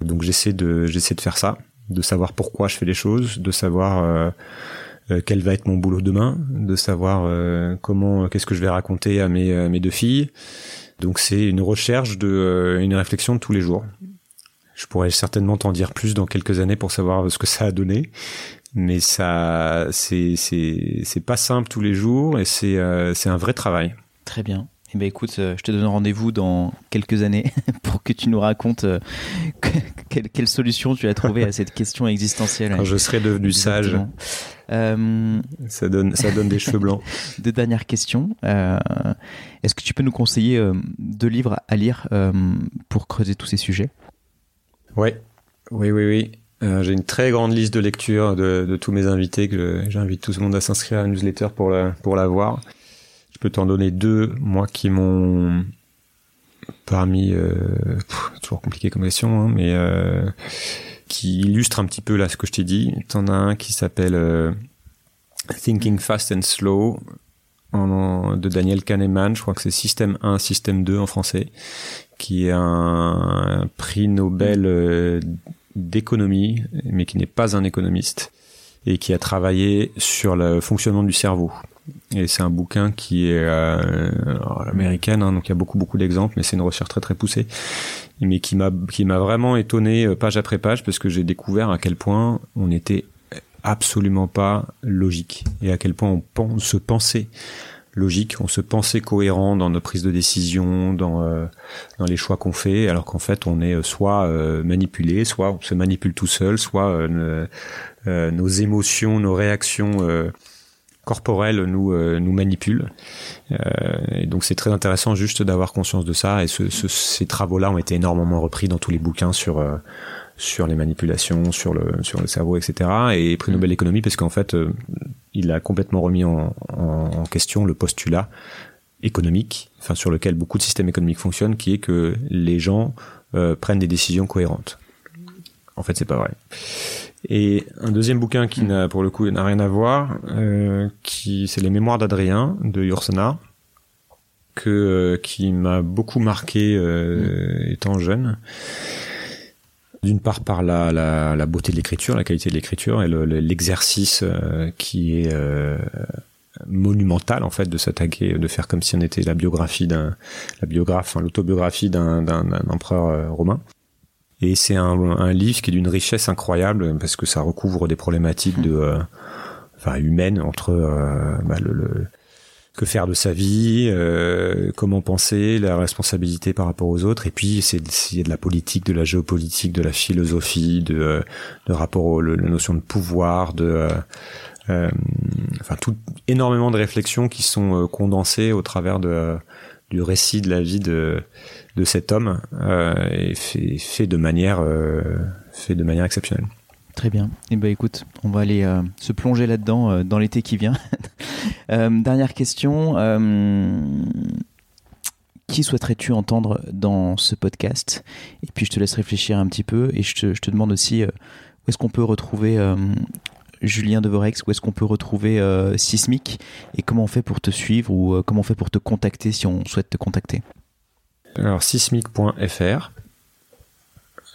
Donc j'essaie de, j'essaie de faire ça, de savoir pourquoi je fais les choses, de savoir euh, quel va être mon boulot demain, de savoir comment, qu'est-ce que je vais raconter à mes, à mes deux filles. Donc c'est une recherche de, une réflexion de tous les jours. Je pourrais certainement t'en dire plus dans quelques années pour savoir ce que ça a donné, mais ça, c'est c'est c'est pas simple tous les jours et c'est euh, c'est un vrai travail.
Très bien. Eh ben écoute, euh, je te donne rendez-vous dans quelques années (laughs) pour que tu nous racontes euh, que- quelle, quelle solution tu as trouvé à cette question existentielle.
Quand je serai devenu sage.
Euh,
ça donne ça donne des cheveux blancs. (laughs)
deux dernières questions. Euh, Est-ce que tu peux nous conseiller deux livres à lire pour creuser tous ces sujets?
Ouais, oui, oui, oui. Euh, j'ai une très grande liste de lecture de, tous mes invités que j'invite tout le monde à s'inscrire à la newsletter pour la pour la voir. Je peux t'en donner deux, moi qui m'ont parmi euh, pff, toujours compliqué comme question, hein, mais euh, qui illustre un petit peu là ce que je t'ai dit. T'en as un qui s'appelle euh, Thinking Fast and Slow de Daniel Kahneman. Je crois que c'est Système 1, Système 2 en français, qui est un prix Nobel euh, d'économie, mais qui n'est pas un économiste et qui a travaillé sur le fonctionnement du cerveau. Et c'est un bouquin qui est euh, américaine, hein, donc il y a beaucoup beaucoup d'exemples, mais c'est une recherche très très poussée, mais qui m'a qui m'a vraiment étonné euh, page après page parce que j'ai découvert à quel point on était absolument pas logique et à quel point on se pensait logique, on se pensait cohérent dans nos prises de décision, dans euh, dans les choix qu'on fait, alors qu'en fait on est euh, soit euh, manipulé, soit on se manipule tout seul, soit euh, euh, nos émotions, nos réactions euh, corporelles nous nous manipulent. Et donc c'est très intéressant juste d'avoir conscience de ça. Et ce, ce- ces travaux-là ont été énormément repris dans tous les bouquins sur sur les manipulations, sur le sur le cerveau, etc. Et prix Nobel d'économie parce qu'en fait euh, il a complètement remis en, en, en question le postulat économique, enfin sur lequel beaucoup de systèmes économiques fonctionnent, qui est que les gens euh, prennent des décisions cohérentes. En fait, c'est pas vrai. Et un deuxième bouquin qui n'a pour le coup n'a rien à voir, euh, qui c'est les Mémoires d'Adrien de Yourcenar, que euh, qui m'a beaucoup marqué euh, étant jeune. D'une part par la, beauté de l'écriture, la qualité de l'écriture et le- le- l'exercice euh, qui est euh, monumental en fait de s'attaquer, de faire comme si on était la biographie d'un, la biographe, l'autobiographie d'un, empereur euh, romain. Et c'est un, livre qui est d'une richesse incroyable parce que ça recouvre des problématiques de, enfin, humaines entre bah, le- que faire de sa vie, euh, comment penser, la responsabilité par rapport aux autres, et puis c'est c'est de la politique, de la géopolitique, de la philosophie, de, euh, de rapport aux le- la notion de pouvoir, de euh, euh, enfin tout énormément de réflexions qui sont euh, condensées au travers de du récit de la vie de de cet homme euh, et fait, fait de manière fait de manière exceptionnelle.
Très bien. Eh ben écoute, on va aller euh, se plonger là-dedans euh, dans l'été qui vient. (laughs) Euh, dernière question. qui souhaiterais-tu entendre dans ce podcast? Et puis je te laisse réfléchir un petit peu et je te, je te demande aussi où est-ce qu'on peut retrouver Julien Devorex, où est-ce qu'on peut retrouver Sismic? Et comment on fait pour te suivre ou comment on fait pour te contacter si on souhaite te contacter?
Alors sismic.fr,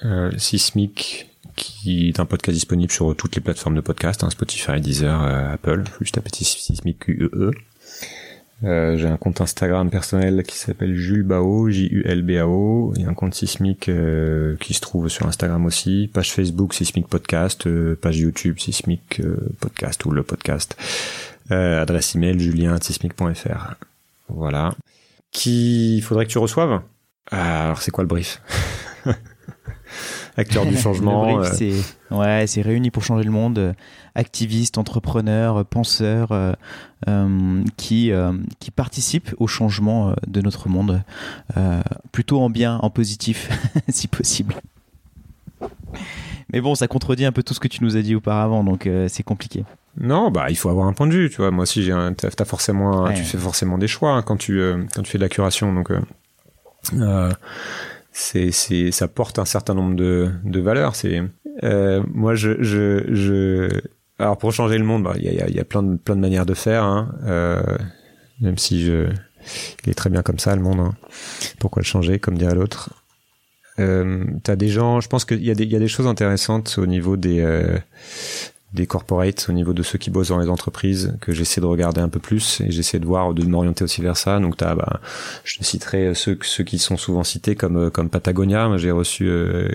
euh, Sismic qui est un podcast disponible sur toutes les plateformes de podcast, hein, Spotify, Deezer, euh, Apple, juste taper Sismic QEE. Euh, j'ai un compte Instagram personnel qui s'appelle Jules Bao, J-U-L-B-A-O, et un compte Sismic euh, qui se trouve sur Instagram aussi, page Facebook Sismic Podcast, euh, page YouTube Sismic Podcast ou le podcast, adresse email julien@sismic.fr. Voilà. Qui il faudrait que tu reçoives? Ah, Alors c'est quoi le brief? (laughs) Acteur du (laughs) changement.
Brief,
euh,
c'est ouais, c'est réuni pour changer le monde, euh, activistes, entrepreneurs, euh, penseurs euh, euh, qui euh, qui participent au changement de notre monde, euh, plutôt en bien, en positif, (laughs) si possible. Mais bon, ça contredit un peu tout ce que tu nous as dit auparavant, donc euh, c'est compliqué.
Non, bah il faut avoir un point de vue, tu vois. Moi aussi, j'ai un, t'as, t'as forcément,
Ouais.
tu fais forcément des choix hein, quand tu euh, quand tu fais de la curation, donc euh, euh, c'est c'est ça porte un certain nombre de de valeurs. C'est euh, moi je je je Alors pour changer le monde, bah, il y, a, y, a, plein de plein de manières de faire. Hein. Euh, même si il est très bien comme ça le monde. Hein. Pourquoi le changer, comme dirait l'autre? Euh, T'as des gens, je pense qu'il y a des il y a des choses intéressantes au niveau des des corporates, au niveau de ceux qui bossent dans les entreprises, que j'essaie de regarder un peu plus et j'essaie de voir, de m'orienter aussi vers ça. Donc t'as, bah, je te citerai ceux ceux qui sont souvent cités comme comme Patagonia. J'ai reçu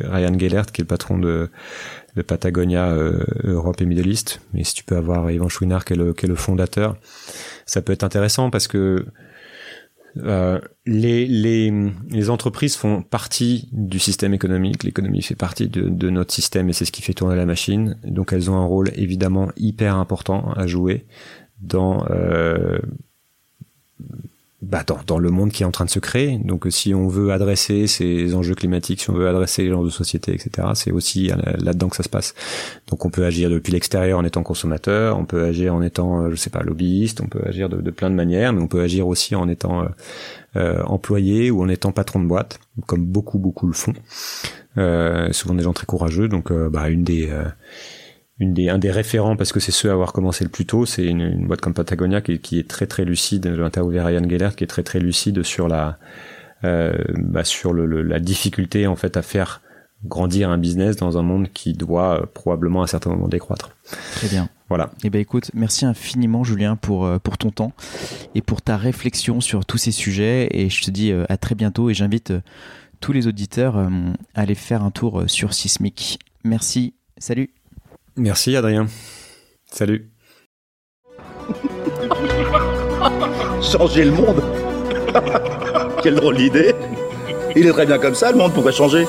Ryan Gellert, qui est le patron de de Patagonia euh, Europe et Middle East. Mais si tu peux avoir Yvan Chouinard qui est le, qui est le fondateur, ça peut être intéressant parce que euh, les, les, les, entreprises font partie du système économique, l'économie fait partie de, de, notre système et c'est ce qui fait tourner la machine. Donc elles ont un rôle évidemment hyper important à jouer dans euh, bah, dans, dans, le monde qui est en train de se créer. Donc si on veut adresser ces enjeux climatiques, si on veut adresser les genres de société, etc., c'est aussi euh, là-dedans que ça se passe. Donc on peut agir depuis l'extérieur en étant consommateur, on peut agir en étant, euh, je sais pas, lobbyiste, on peut agir de, plein de manières, mais on peut agir aussi en étant euh, euh, employé ou en étant patron de boîte, comme beaucoup, beaucoup le font. Euh, souvent des gens très courageux. Donc bah, une des une des, un des référents, parce que c'est ceux à avoir commencé le plus tôt, c'est une, une, boîte comme Patagonia qui, qui est très très lucide, j'ai interviewé Ryan Geller, qui est très très lucide sur la, euh, bah, sur le, la difficulté en fait à faire grandir un business dans un monde qui doit euh, probablement à un certain moment décroître.
Très bien.
Voilà.
Eh ben écoute, merci infiniment Julien pour euh, pour ton temps et pour ta réflexion sur tous ces sujets et je te dis à très bientôt et j'invite tous les auditeurs à aller faire un tour sur Sismic. Merci. Salut.
Merci Adrien. Salut. (laughs)
changer le monde (laughs) Quelle drôle d'idée Il est très bien comme ça le monde, pourquoi changer